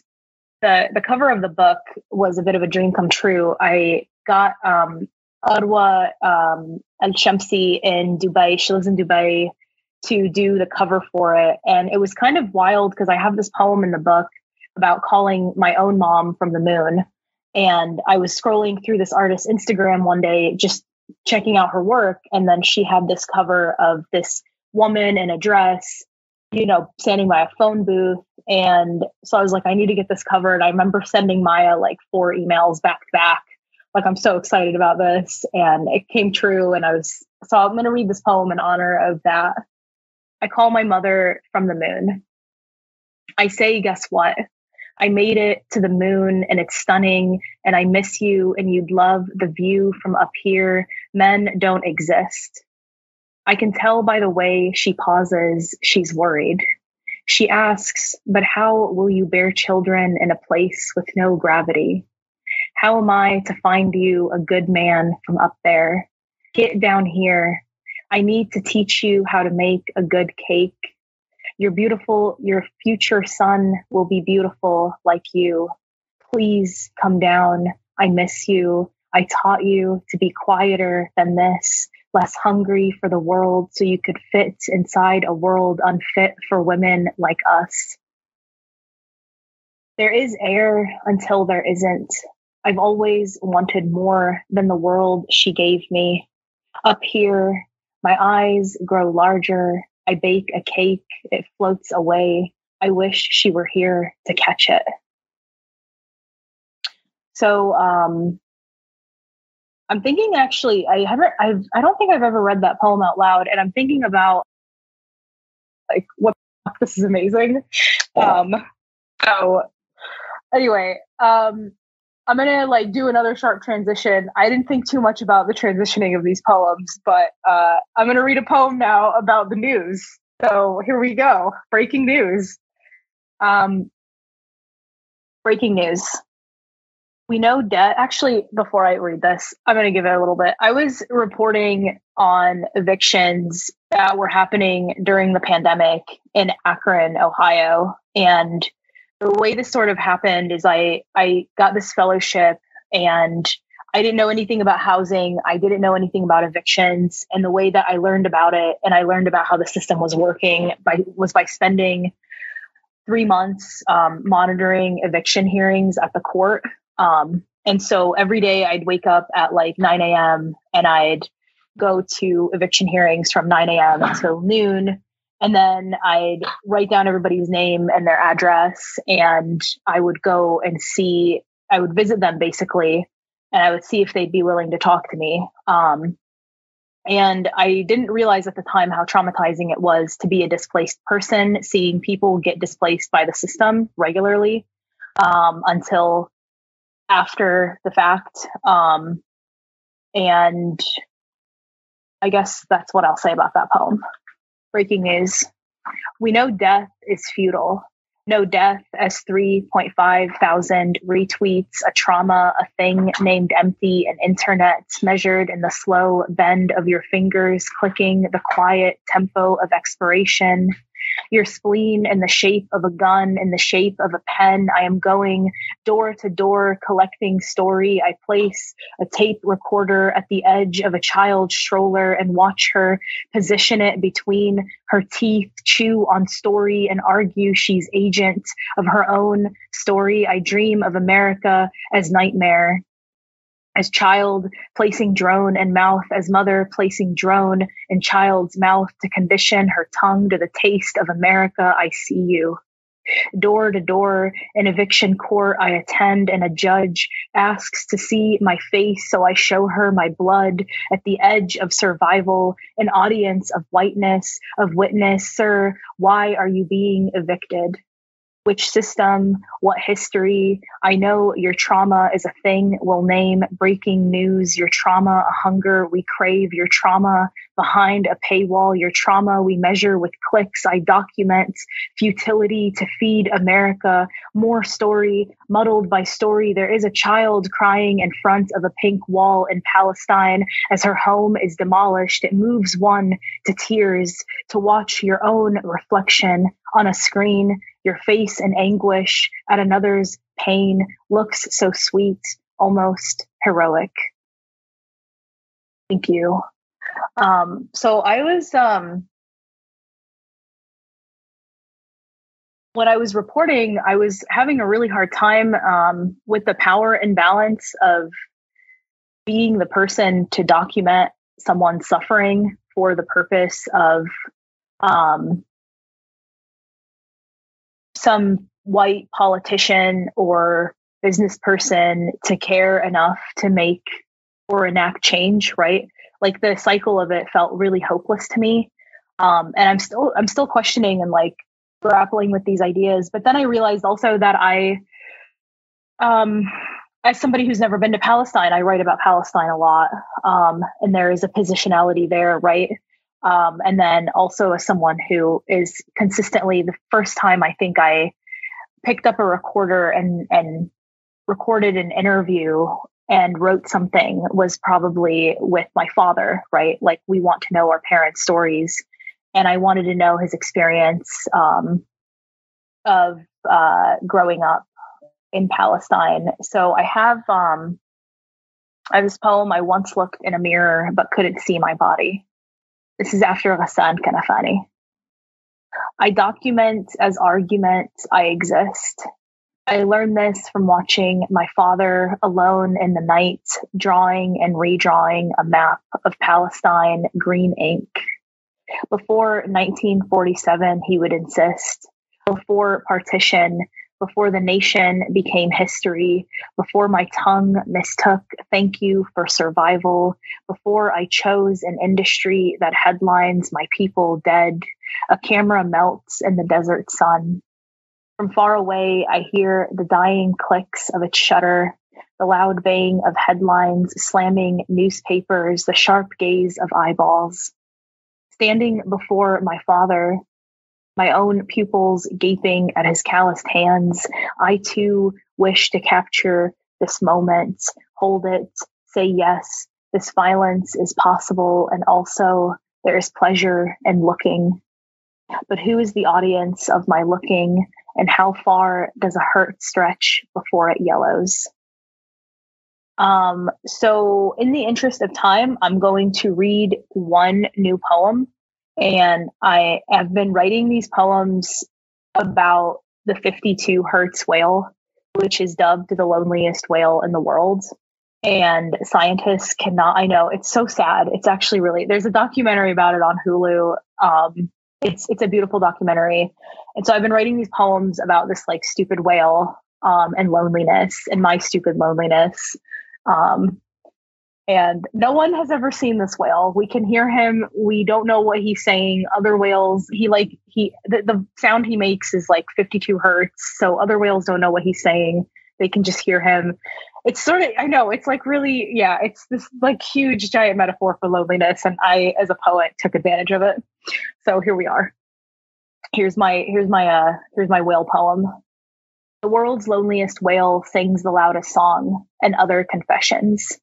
the the cover of the book was a bit of a dream come true i got um Arwa um, Al Shamsi in Dubai. She lives in Dubai to do the cover for it. And it was kind of wild because I have this poem in the book about calling my own mom from the moon. And I was scrolling through this artist's Instagram one day, just checking out her work. And then she had this cover of this woman in a dress, you know, standing by a phone booth. And so I was like, I need to get this covered. I remember sending Maya like four emails back to back. Like, I'm so excited about this. And it came true. And I was, so I'm going to read this poem in honor of that. I call my mother from the moon. I say, guess what? I made it to the moon and it's stunning, and I miss you, and you'd love the view from up here. Men don't exist. I can tell by the way she pauses, she's worried. She asks, But how will you bear children in a place with no gravity? How am I to find you a good man from up there? Get down here. I need to teach you how to make a good cake. You're beautiful. Your future son will be beautiful like you. Please come down. I miss you. I taught you to be quieter than this, less hungry for the world so you could fit inside a world unfit for women like us. There is air until there isn't. I've always wanted more than the world she gave me. Up here, my eyes grow larger. I bake a cake. It floats away. I wish she were here to catch it. So, um, I'm thinking actually, I haven't, I've, I don't think I've ever read that poem out loud. And I'm thinking about like, what, this is amazing. Um, so anyway, um, I'm gonna like do another sharp transition. I didn't think too much about the transitioning of these poems, but uh, I'm gonna read a poem now about the news. So here we go. Breaking news. Um, breaking news. We know debt. Actually, before I read this, I'm going to give it a little bit. I was reporting on evictions that were happening during the pandemic in Akron, Ohio, and the way this sort of happened is I I got this fellowship and I didn't know anything about housing. I didn't know anything about evictions. And the way that I learned about it and I learned about how the system was working by was by spending three months um, monitoring eviction hearings at the court. Um, and so every day I'd wake up at like 9 a.m. and I'd go to eviction hearings from 9 a.m. until noon and then I'd write down everybody's name and their address, and I would go and see, I would visit them basically, and I would see if they'd be willing to talk to me. Um, and I didn't realize at the time how traumatizing it was to be a displaced person, seeing people get displaced by the system regularly um, until after the fact. Um, and I guess that's what I'll say about that poem breaking news. We know death is futile. No death as 3.5 thousand retweets, a trauma, a thing named empty, an internet measured in the slow bend of your fingers, clicking the quiet tempo of expiration your spleen in the shape of a gun, in the shape of a pen. I am going door to door collecting story. I place a tape recorder at the edge of a child's stroller and watch her position it between her teeth, chew on story, and argue she's agent of her own story. I dream of America as nightmare as child placing drone and mouth, as mother placing drone in child's mouth to condition her tongue to the taste of America, I see you. Door to door in eviction court, I attend, and a judge asks to see my face, so I show her my blood at the edge of survival, an audience of whiteness, of witness. Sir, why are you being evicted? Which system, what history. I know your trauma is a thing we'll name breaking news, your trauma, a hunger we crave, your trauma behind a paywall, your trauma we measure with clicks. I document futility to feed America, more story, muddled by story. There is a child crying in front of a pink wall in Palestine as her home is demolished. It moves one to tears to watch your own reflection on a screen your face in anguish at another's pain looks so sweet, almost heroic. Thank you. Um, so I was um, when I was reporting, I was having a really hard time um, with the power imbalance of being the person to document someone's suffering for the purpose of um, some white politician or business person to care enough to make or enact change, right? Like the cycle of it felt really hopeless to me. Um, and I'm still I'm still questioning and like grappling with these ideas. But then I realized also that I um as somebody who's never been to Palestine, I write about Palestine a lot. Um, and there is a positionality there, right? Um, and then also as someone who is consistently the first time I think I picked up a recorder and and recorded an interview and wrote something was probably with my father, right? Like we want to know our parents' stories. And I wanted to know his experience um, of uh, growing up in Palestine. So I have um, I have this poem. I once looked in a mirror but couldn't see my body. This is after Ghassan Kanafani. I document as argument I exist. I learned this from watching my father alone in the night, drawing and redrawing a map of Palestine, green ink. Before 1947, he would insist, before partition, before the nation became history, before my tongue mistook thank you for survival, before I chose an industry that headlines my people dead, a camera melts in the desert sun. From far away, I hear the dying clicks of its shutter, the loud bang of headlines slamming newspapers, the sharp gaze of eyeballs. Standing before my father, my own pupils gaping at his calloused hands, I too wish to capture this moment, hold it, say yes, this violence is possible, and also there is pleasure in looking. But who is the audience of my looking, and how far does a hurt stretch before it yellows? Um, so, in the interest of time, I'm going to read one new poem and I have been writing these poems about the 52 Hertz whale, which is dubbed the loneliest whale in the world. And scientists cannot, I know it's so sad. It's actually really, there's a documentary about it on Hulu. Um, it's, it's a beautiful documentary. And so I've been writing these poems about this like stupid whale um, and loneliness and my stupid loneliness. Um, and no one has ever seen this whale. We can hear him. We don't know what he's saying. Other whales, he like he the, the sound he makes is like 52 hertz. So other whales don't know what he's saying. They can just hear him. It's sort of I know it's like really yeah. It's this like huge giant metaphor for loneliness, and I as a poet took advantage of it. So here we are. Here's my here's my uh here's my whale poem. The world's loneliest whale sings the loudest song, and other confessions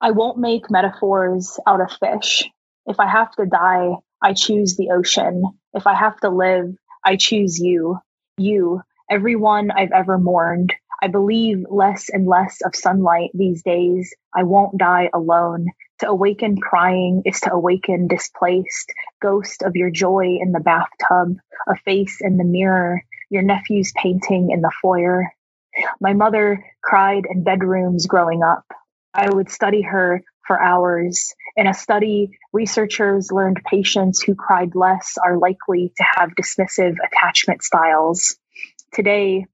I won't make metaphors out of fish. If I have to die, I choose the ocean. If I have to live, I choose you. You, everyone I've ever mourned. I believe less and less of sunlight these days. I won't die alone. To awaken crying is to awaken displaced. Ghost of your joy in the bathtub, a face in the mirror, your nephew's painting in the foyer. My mother cried in bedrooms growing up. I would study her for hours. In a study, researchers learned patients who cried less are likely to have dismissive attachment styles. Today,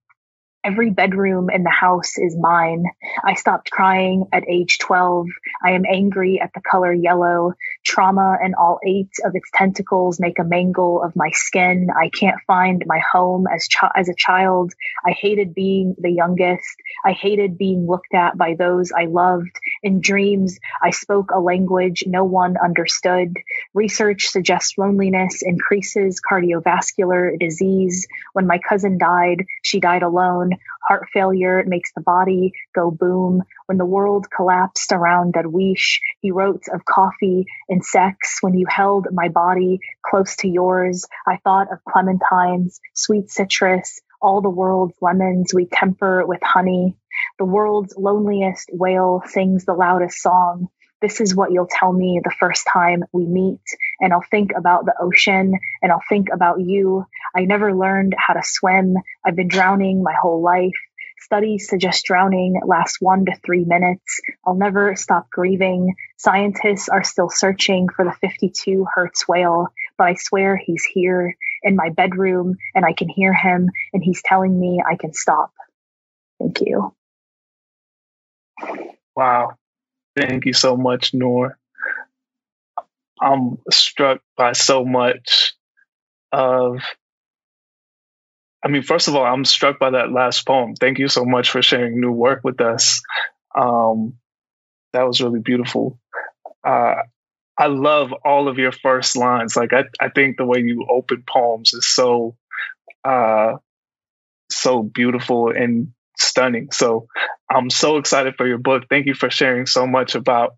Every bedroom in the house is mine. I stopped crying at age 12. I am angry at the color yellow. Trauma and all eight of its tentacles make a mangle of my skin. I can't find my home as, ch- as a child. I hated being the youngest. I hated being looked at by those I loved. In dreams, I spoke a language no one understood. Research suggests loneliness increases cardiovascular disease. When my cousin died, she died alone. Heart failure makes the body go boom. When the world collapsed around Darwish, he wrote of coffee and sex. When you held my body close to yours, I thought of clementines, sweet citrus, all the world's lemons we temper with honey. The world's loneliest whale sings the loudest song this is what you'll tell me the first time we meet. And I'll think about the ocean and I'll think about you. I never learned how to swim. I've been drowning my whole life. Studies suggest drowning lasts one to three minutes. I'll never stop grieving. Scientists are still searching for the 52 hertz whale, but I swear he's here in my bedroom and I can hear him and he's telling me I can stop. Thank you. Wow. Thank you so much, Noor. I'm struck by so much of I mean, first of all, I'm struck by that last poem. Thank you so much for sharing new work with us. Um, that was really beautiful. Uh, I love all of your first lines. Like I, I think the way you open poems is so uh, so beautiful and stunning. So I'm so excited for your book. Thank you for sharing so much about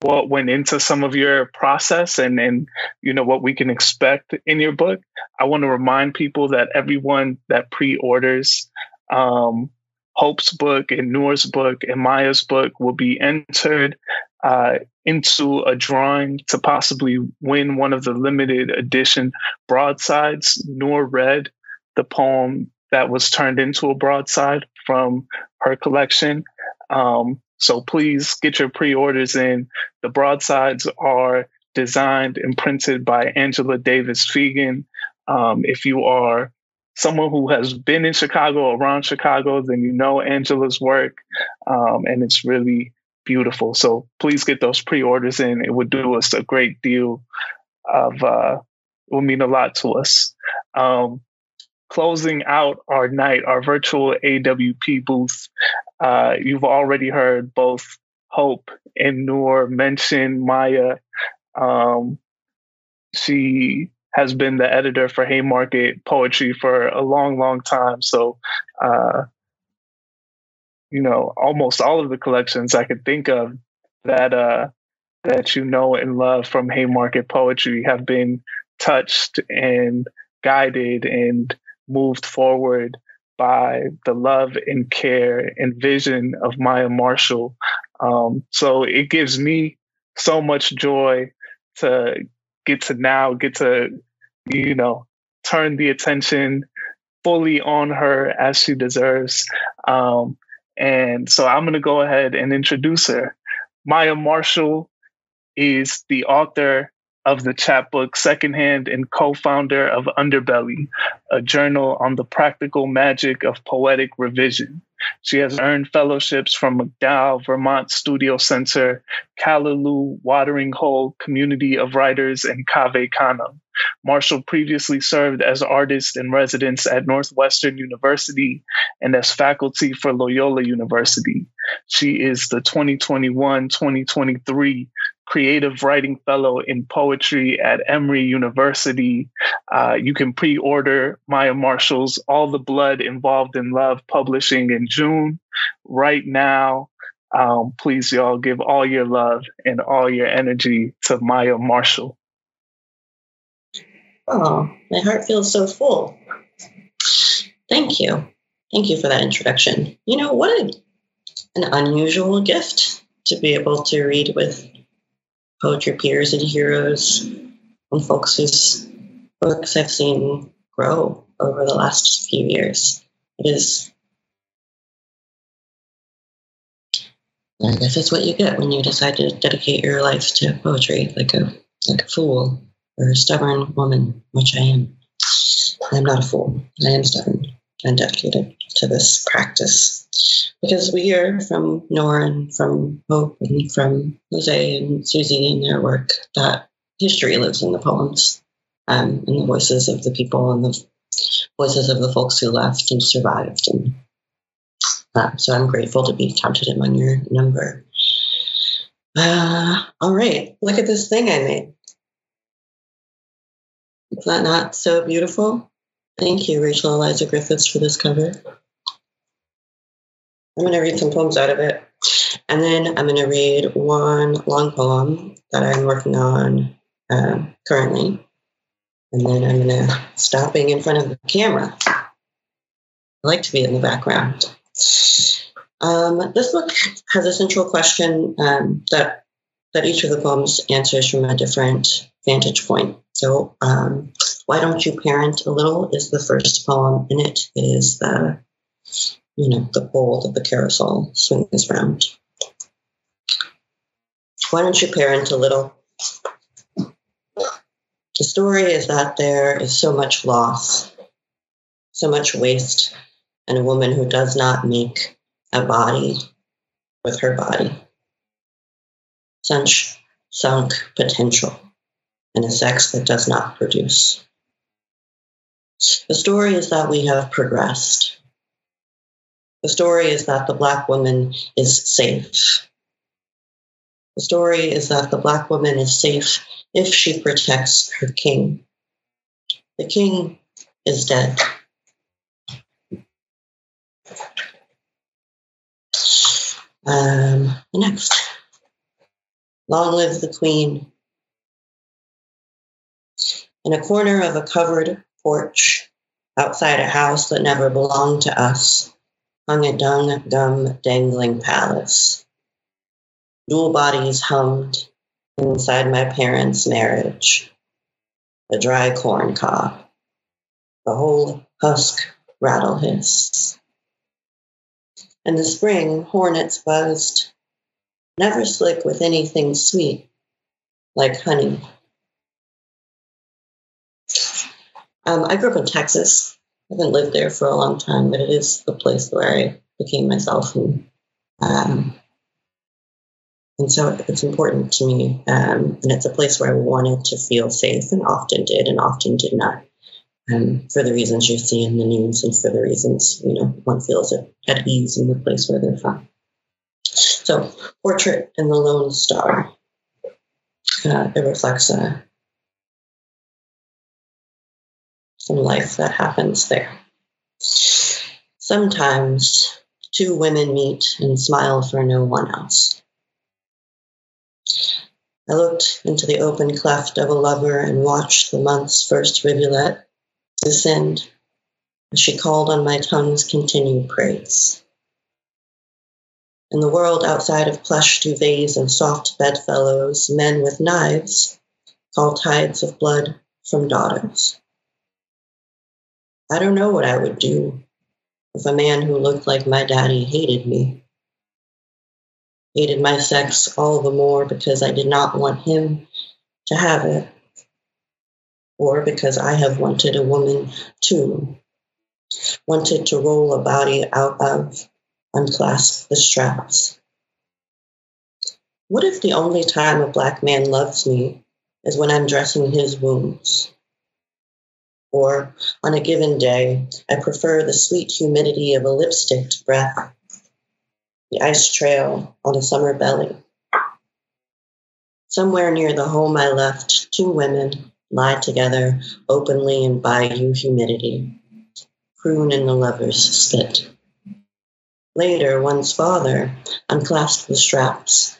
what went into some of your process and and you know what we can expect in your book. I want to remind people that everyone that pre-orders um, Hope's book and Noor's book and Maya's book will be entered uh, into a drawing to possibly win one of the limited edition broadsides. Noor read the poem that was turned into a broadside from her collection. Um, so please get your pre orders in. The broadsides are designed and printed by Angela Davis Fegan. Um, if you are someone who has been in Chicago, around Chicago, then you know Angela's work. Um, and it's really beautiful. So please get those pre orders in. It would do us a great deal of, uh, it will mean a lot to us. Um, closing out our night, our virtual AWP booth, uh, you've already heard both Hope and Noor mention Maya. Um, she has been the editor for Haymarket Poetry for a long, long time. So, uh, you know, almost all of the collections I could think of that uh, that you know and love from Haymarket Poetry have been touched and guided and moved forward by the love and care and vision of Maya Marshall. Um, so it gives me so much joy to get to now get to, you know, turn the attention fully on her as she deserves. Um, and so I'm going to go ahead and introduce her. Maya Marshall is the author of the chapbook Secondhand and co founder of Underbelly, a journal on the practical magic of poetic revision. She has earned fellowships from MacDowell, Vermont Studio Center, Callaloo Watering Hole Community of Writers, and Cave Canem. Marshall previously served as artist in residence at Northwestern University and as faculty for Loyola University. She is the 2021 2023 Creative Writing Fellow in Poetry at Emory University. Uh, you can pre order Maya Marshall's All the Blood Involved in Love publishing in June. Right now, um, please, y'all, give all your love and all your energy to Maya Marshall. Oh, my heart feels so full. Thank you. Thank you for that introduction. You know, what an unusual gift to be able to read with poetry peers and heroes and folks whose books I've seen grow over the last few years. It is, I guess it's what you get when you decide to dedicate your life to poetry, like a like a fool or a stubborn woman, which I am. I'm not a fool. I am stubborn and dedicated to this practice because we hear from Noor and from Hope and from Jose and Susie in their work that history lives in the poems um, and the voices of the people and the voices of the folks who left and survived. And uh, so I'm grateful to be counted among your number. Uh, all right, look at this thing I made. Is that not so beautiful? Thank you, Rachel Eliza Griffiths, for this cover. I'm going to read some poems out of it. And then I'm going to read one long poem that I'm working on uh, currently. And then I'm going to stop being in front of the camera. I like to be in the background. Um, this book has a central question um, that that each of the poems answers from a different vantage point. So, um, why don't you parent a little is the first poem, and it is the you know, the pole that the carousel swings around. Why don't you parent a little? The story is that there is so much loss, so much waste, and a woman who does not make a body with her body. Such sunk potential and a sex that does not produce. The story is that we have progressed the story is that the Black woman is safe. The story is that the Black woman is safe if she protects her king. The king is dead. Um, next. Long live the Queen. In a corner of a covered porch outside a house that never belonged to us hung a dung gum dangling palace. Dual bodies hummed inside my parents' marriage. A dry corn cob. The whole husk rattle hiss. In the spring, hornets buzzed never slick with anything sweet like honey. Um, I grew up in Texas. I haven't lived there for a long time, but it is the place where I became myself, and um, and so it's important to me. Um, and it's a place where I wanted to feel safe, and often did, and often did not, um, for the reasons you see in the news, and for the reasons you know one feels at, at ease in the place where they're from. So, Portrait and the Lone Star. Uh, it reflects uh, some life that happens there. Sometimes two women meet and smile for no one else. I looked into the open cleft of a lover and watched the month's first rivulet descend as she called on my tongue's continued praise. In the world outside of plush duvets and soft bedfellows, men with knives call tides of blood from daughters. I don't know what I would do if a man who looked like my daddy hated me. Hated my sex all the more because I did not want him to have it, or because I have wanted a woman too, wanted to roll a body out of unclasp the straps. What if the only time a black man loves me is when I'm dressing his wounds? Or on a given day, I prefer the sweet humidity of a lipsticked breath, the ice trail on a summer belly. Somewhere near the home I left, two women lie together openly in bayou humidity, croon in the lover's spit. Later, one's father unclasped the straps,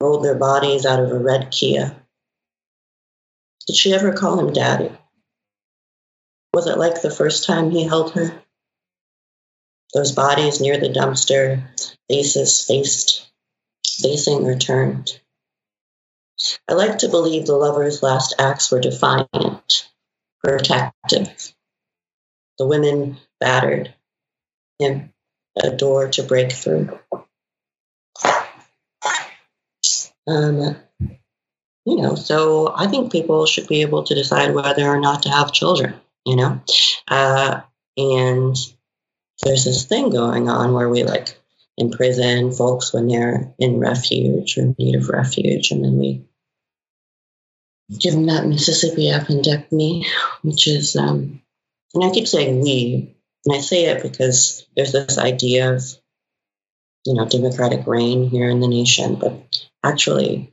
rolled their bodies out of a red Kia. Did she ever call him daddy? Was it like the first time he held her? Those bodies near the dumpster, faces faced, facing or turned. I like to believe the lover's last acts were defiant, protective. The women battered him a door to break through. Um, you know, so I think people should be able to decide whether or not to have children, you know? Uh, and there's this thing going on where we like imprison folks when they're in refuge or need of refuge, and then we give them that Mississippi appendectomy, which is, um, and I keep saying we, and I say it because there's this idea of, you know, democratic reign here in the nation, but actually,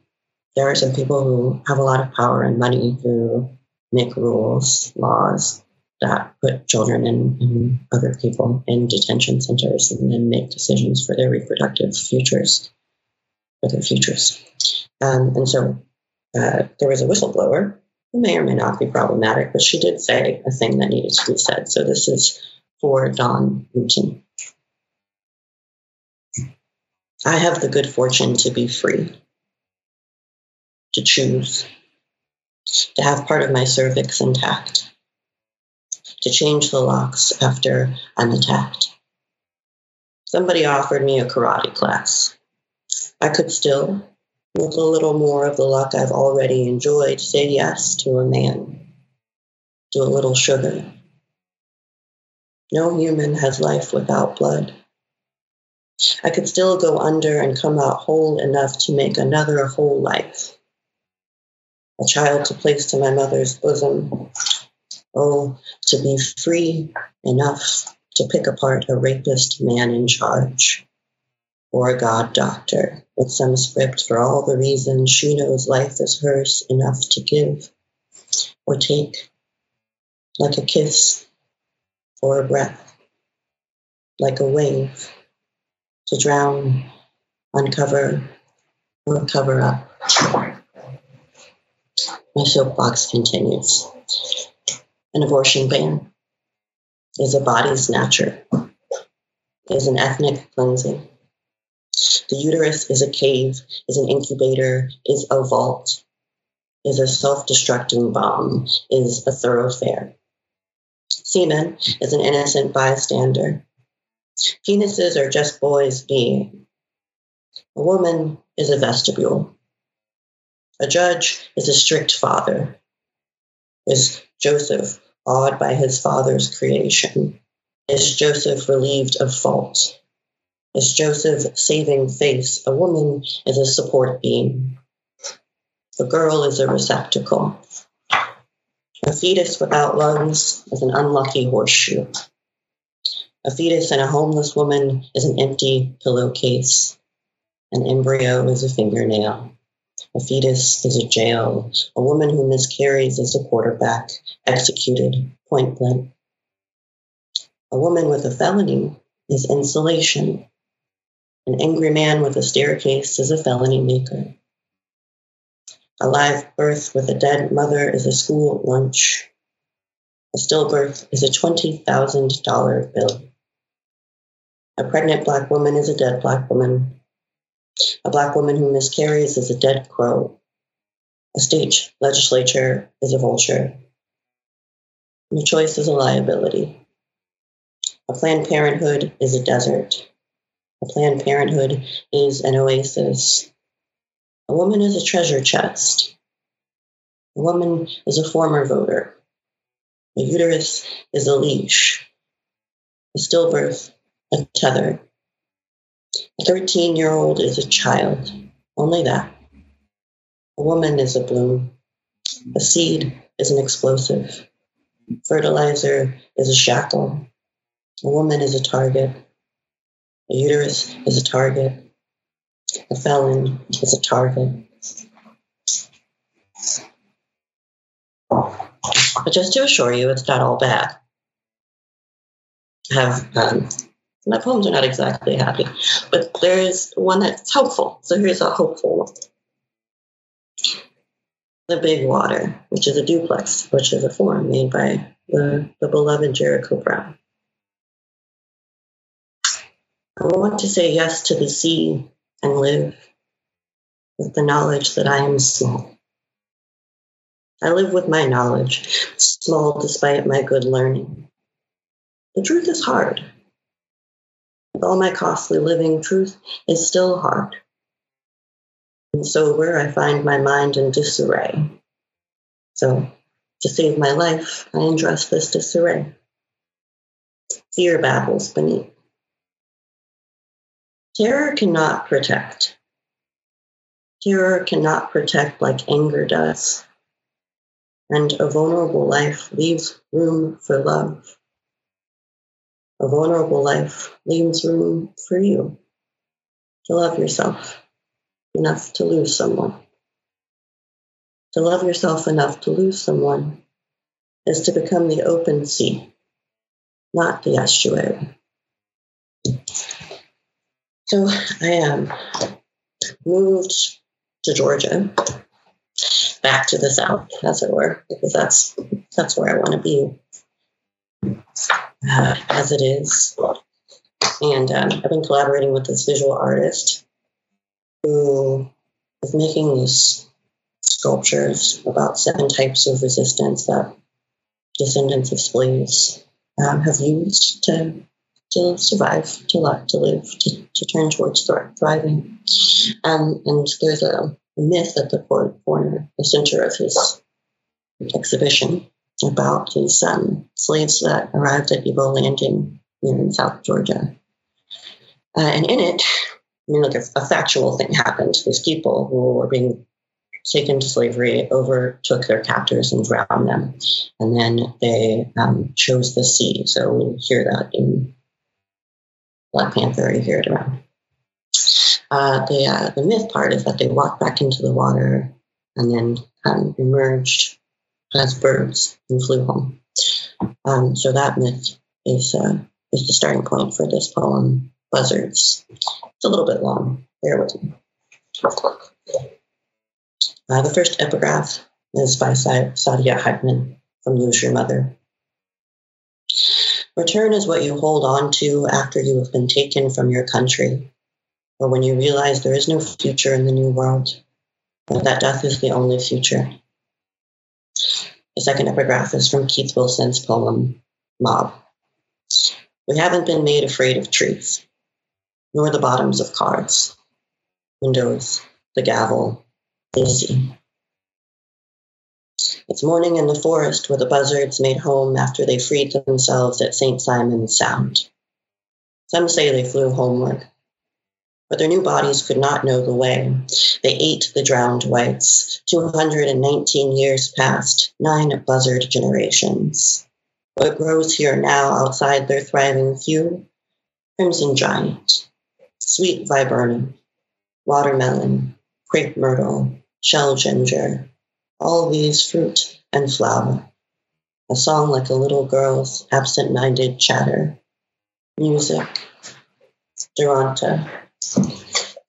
there are some people who have a lot of power and money who make rules, laws that put children and, and other people in detention centers and then make decisions for their reproductive futures, for their futures. Um, and so uh, there was a whistleblower who may or may not be problematic, but she did say a thing that needed to be said. So this is for Dawn Wooten. I have the good fortune to be free, to choose, to have part of my cervix intact, to change the locks after I'm attacked. Somebody offered me a karate class. I could still, with a little more of the luck I've already enjoyed, say yes to a man, to a little sugar, no human has life without blood. I could still go under and come out whole enough to make another whole life. A child to place to my mother's bosom. Oh, to be free enough to pick apart a rapist man in charge. Or a god doctor with some script for all the reasons she knows life is hers enough to give or take. Like a kiss or a breath, like a wave, to drown uncover, or cover up. My soapbox continues. An abortion ban is a body snatcher, is an ethnic cleansing. The uterus is a cave, is an incubator, is a vault, is a self destructing bomb, is a thoroughfare. Semen is an innocent bystander. Penises are just boys being. A woman is a vestibule. A judge is a strict father. Is Joseph awed by his father's creation? Is Joseph relieved of fault? Is Joseph saving face? A woman is a support beam. The girl is a receptacle. A fetus without lungs is an unlucky horseshoe. A fetus and a homeless woman is an empty pillowcase. An embryo is a fingernail. A fetus is a jail. A woman who miscarries is a quarterback, executed point blank. A woman with a felony is insulation. An angry man with a staircase is a felony maker. A live birth with a dead mother is a school lunch. A stillbirth is a $20,000 bill. A pregnant black woman is a dead black woman. A black woman who miscarries is a dead crow. A state legislature is a vulture. The choice is a liability. A Planned Parenthood is a desert. A Planned Parenthood is an oasis. A woman is a treasure chest. A woman is a former voter. A uterus is a leash. A stillbirth, a tether. A 13 year old is a child, only that. A woman is a bloom. A seed is an explosive. Fertilizer is a shackle. A woman is a target. A uterus is a target. A felon is a target. But just to assure you, it's not all bad. I have um, my poems are not exactly happy, but there is one that's hopeful. So here's a hopeful one. The Big Water, which is a duplex, which is a form made by the, the beloved Jericho Brown. I want to say yes to the sea and live with the knowledge that I am small. I live with my knowledge, small despite my good learning. The truth is hard. With all my costly living, truth is still hard. And sober, I find my mind in disarray. So, to save my life, I undress this disarray. Fear babbles beneath. Terror cannot protect. Terror cannot protect like anger does. And a vulnerable life leaves room for love. A vulnerable life leaves room for you to love yourself enough to lose someone. To love yourself enough to lose someone is to become the open sea, not the estuary. So I um, moved to Georgia, back to the south, as it were, because that's that's where I want to be, uh, as it is. And um, I've been collaborating with this visual artist who is making these sculptures about seven types of resistance that descendants of slaves um, have used to to survive, to live, to live, to, to turn towards thriving. Um, and there's a, myth at the corner, the center of his exhibition about his um, slaves that arrived at Ebo Landing in South Georgia. Uh, and in it, I mean, like a, a, factual thing happened. These people who were being taken to slavery overtook their captors and drowned them. And then they um, chose the sea. So we hear that in Black Panther, you hear it around. Uh, the, uh, the myth part is that they walked back into the water and then um, emerged as birds and flew home. Um, so that myth is, uh, is the starting point for this poem, Buzzards. It's a little bit long, Bear with me. Uh, the first epigraph is by Sa- Saidiya Hartman from Lose Your Mother. Return is what you hold on to after you have been taken from your country, or when you realize there is no future in the new world, that death is the only future. The second epigraph is from Keith Wilson's poem, Mob. We haven't been made afraid of trees, nor the bottoms of cars, windows, the gavel, AC. It's morning in the forest where the buzzards made home after they freed themselves at St. Simon's Sound. Some say they flew homeward, but their new bodies could not know the way. They ate the drowned whites. 219 years passed, nine buzzard generations. What grows here now outside their thriving few? Crimson giant, sweet viburnum, watermelon, crepe myrtle, shell ginger, all these fruit and flower. A song like a little girl's absent minded chatter. Music, Duranta,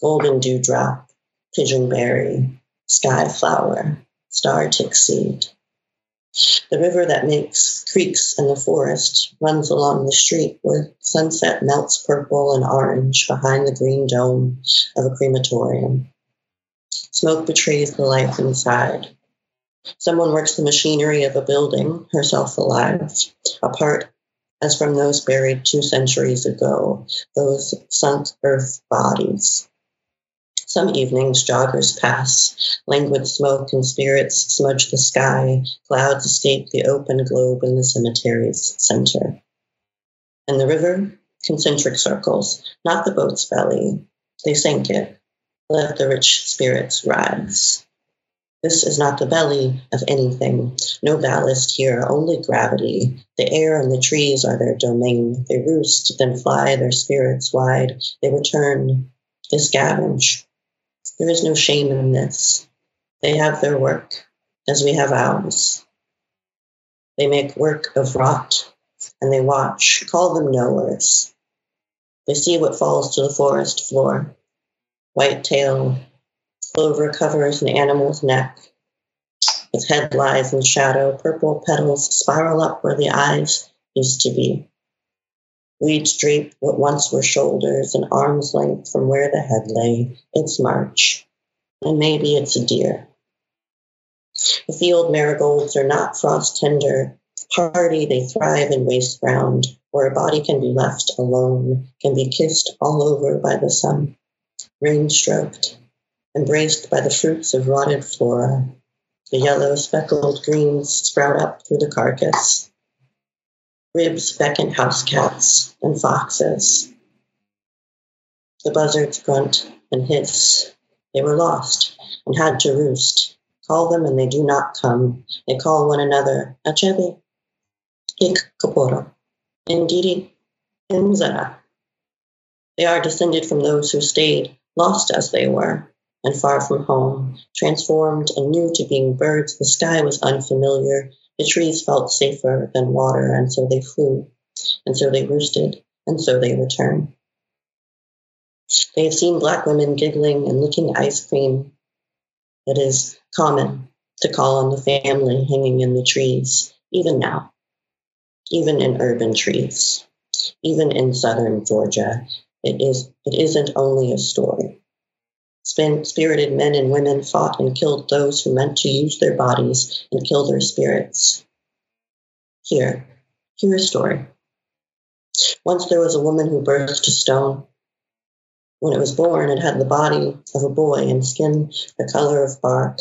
golden dewdrop, pigeonberry, sky flower, star tick seed. The river that makes creeks in the forest runs along the street where sunset melts purple and orange behind the green dome of a crematorium. Smoke betrays the life inside. Someone works the machinery of a building, herself alive, apart as from those buried two centuries ago, those sunk earth bodies. Some evenings, joggers pass. Languid smoke and spirits smudge the sky. Clouds escape the open globe in the cemetery's center. And the river? Concentric circles, not the boat's belly. They sank it. Let the rich spirits rise. This is not the belly of anything. No ballast here, only gravity. The air and the trees are their domain. They roost, then fly their spirits wide. They return. They scavenge. There is no shame in this. They have their work, as we have ours. They make work of rot, and they watch. Call them knowers. They see what falls to the forest floor. White tail, clover covers an animal's neck. Its head lies in shadow. Purple petals spiral up where the eyes used to be. Weeds drape what once were shoulders and arm's length from where the head lay. It's March, and maybe it's a deer. The field marigolds are not frost tender. Hardy, they thrive in waste ground, where a body can be left alone, can be kissed all over by the sun, rain stroked, embraced by the fruits of rotted flora. The yellow speckled greens sprout up through the carcass. Ribs beckon house cats and foxes. The buzzards grunt and hiss. They were lost and had to roost. Call them and they do not come. They call one another Achebe, Ik Kaporo, Ndidi, Inzara. They are descended from those who stayed, lost as they were, and far from home, transformed and new to being birds. The sky was unfamiliar, the trees felt safer than water, and so they flew, and so they roosted, and so they returned. They have seen black women giggling and licking ice cream. It is common to call on the family hanging in the trees, even now, even in urban trees, even in southern Georgia. It is it isn't only a story. Spirited men and women fought and killed those who meant to use their bodies and kill their spirits. Here, hear a story. Once there was a woman who birthed a stone. When it was born, it had the body of a boy and skin the color of bark.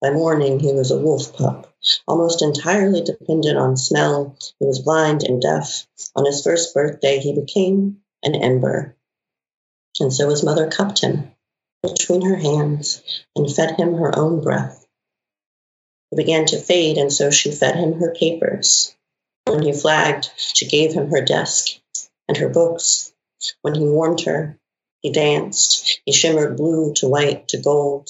By morning, he was a wolf pup, almost entirely dependent on smell. He was blind and deaf. On his first birthday, he became an ember. And so his mother cupped him between her hands and fed him her own breath. He began to fade, and so she fed him her papers. When he flagged, she gave him her desk and her books. When he warmed her, he danced. He shimmered blue to white to gold.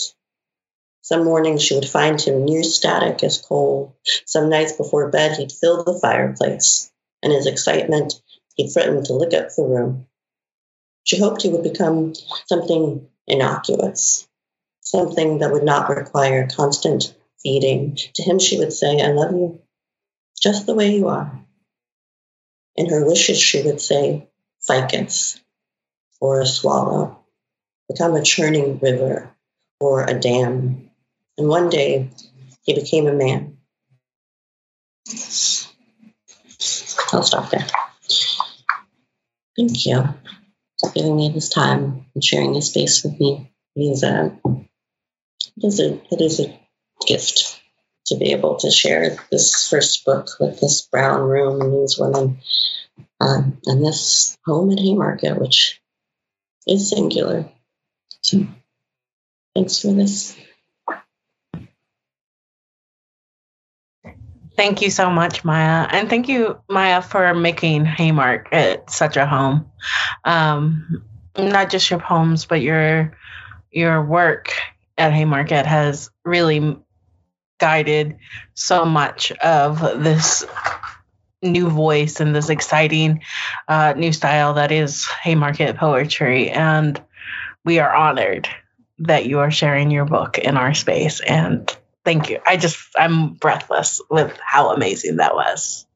Some mornings she would find him near static as coal. Some nights before bed, he'd fill the fireplace. In his excitement, he threatened to lick up the room. She hoped he would become something innocuous, something that would not require constant feeding. To him, she would say, I love you just the way you are. In her wishes, she would say, ficus, or a swallow, become a churning river or a dam. And one day, he became a man. I'll stop there. Thank you giving me this time and sharing this space with me. Is a, it is a, it is a gift to be able to share this first book with this brown room and these women um, and this home at Haymarket, which is singular. So thanks for this. Thank you so much, Maya. And thank you, Maya, for making Haymarket such a home. Um, not just your poems, but your your work at Haymarket has really guided so much of this new voice and this exciting uh, new style that is Haymarket poetry. And we are honored that you are sharing your book in our space. And thank you. I just, I'm breathless with how amazing that was.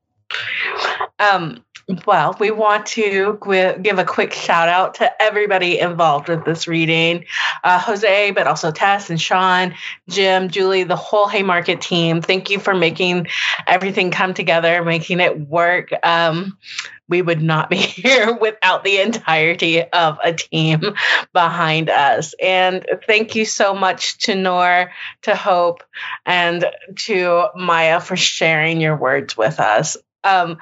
Um, well, we want to give a quick shout out to everybody involved with this reading uh, Jose, but also Tess and Sean, Jim, Julie, the whole Haymarket team. Thank you for making everything come together, making it work. Um, we would not be here without the entirety of a team behind us. And thank you so much to Noor, to Hope, and to Maya for sharing your words with us. Um,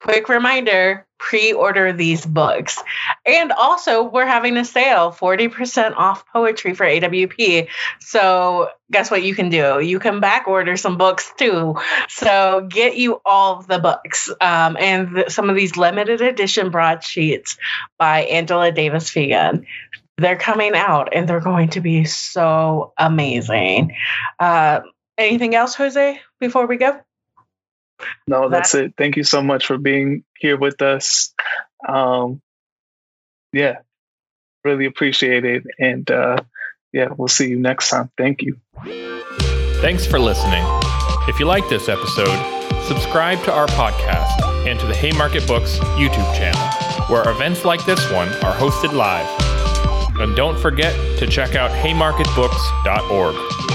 quick reminder pre-order these books. And also we're having a sale 40% off poetry for awp so guess what you can do? You can back order some books too. So get you all the books. Um, and the, some of these limited edition broadsheets by angela davis fegan. They're coming out and they're going to be so amazing. Uh, anything else jose before we go no, that's it. Thank you so much for being here with us. Um, yeah, really appreciate it. And uh, yeah, we'll see you next time. Thank you. Thanks for listening. If you like this episode, subscribe to our podcast and to the Haymarket Books YouTube channel, where events like this one are hosted live. And don't forget to check out haymarketbooks.org.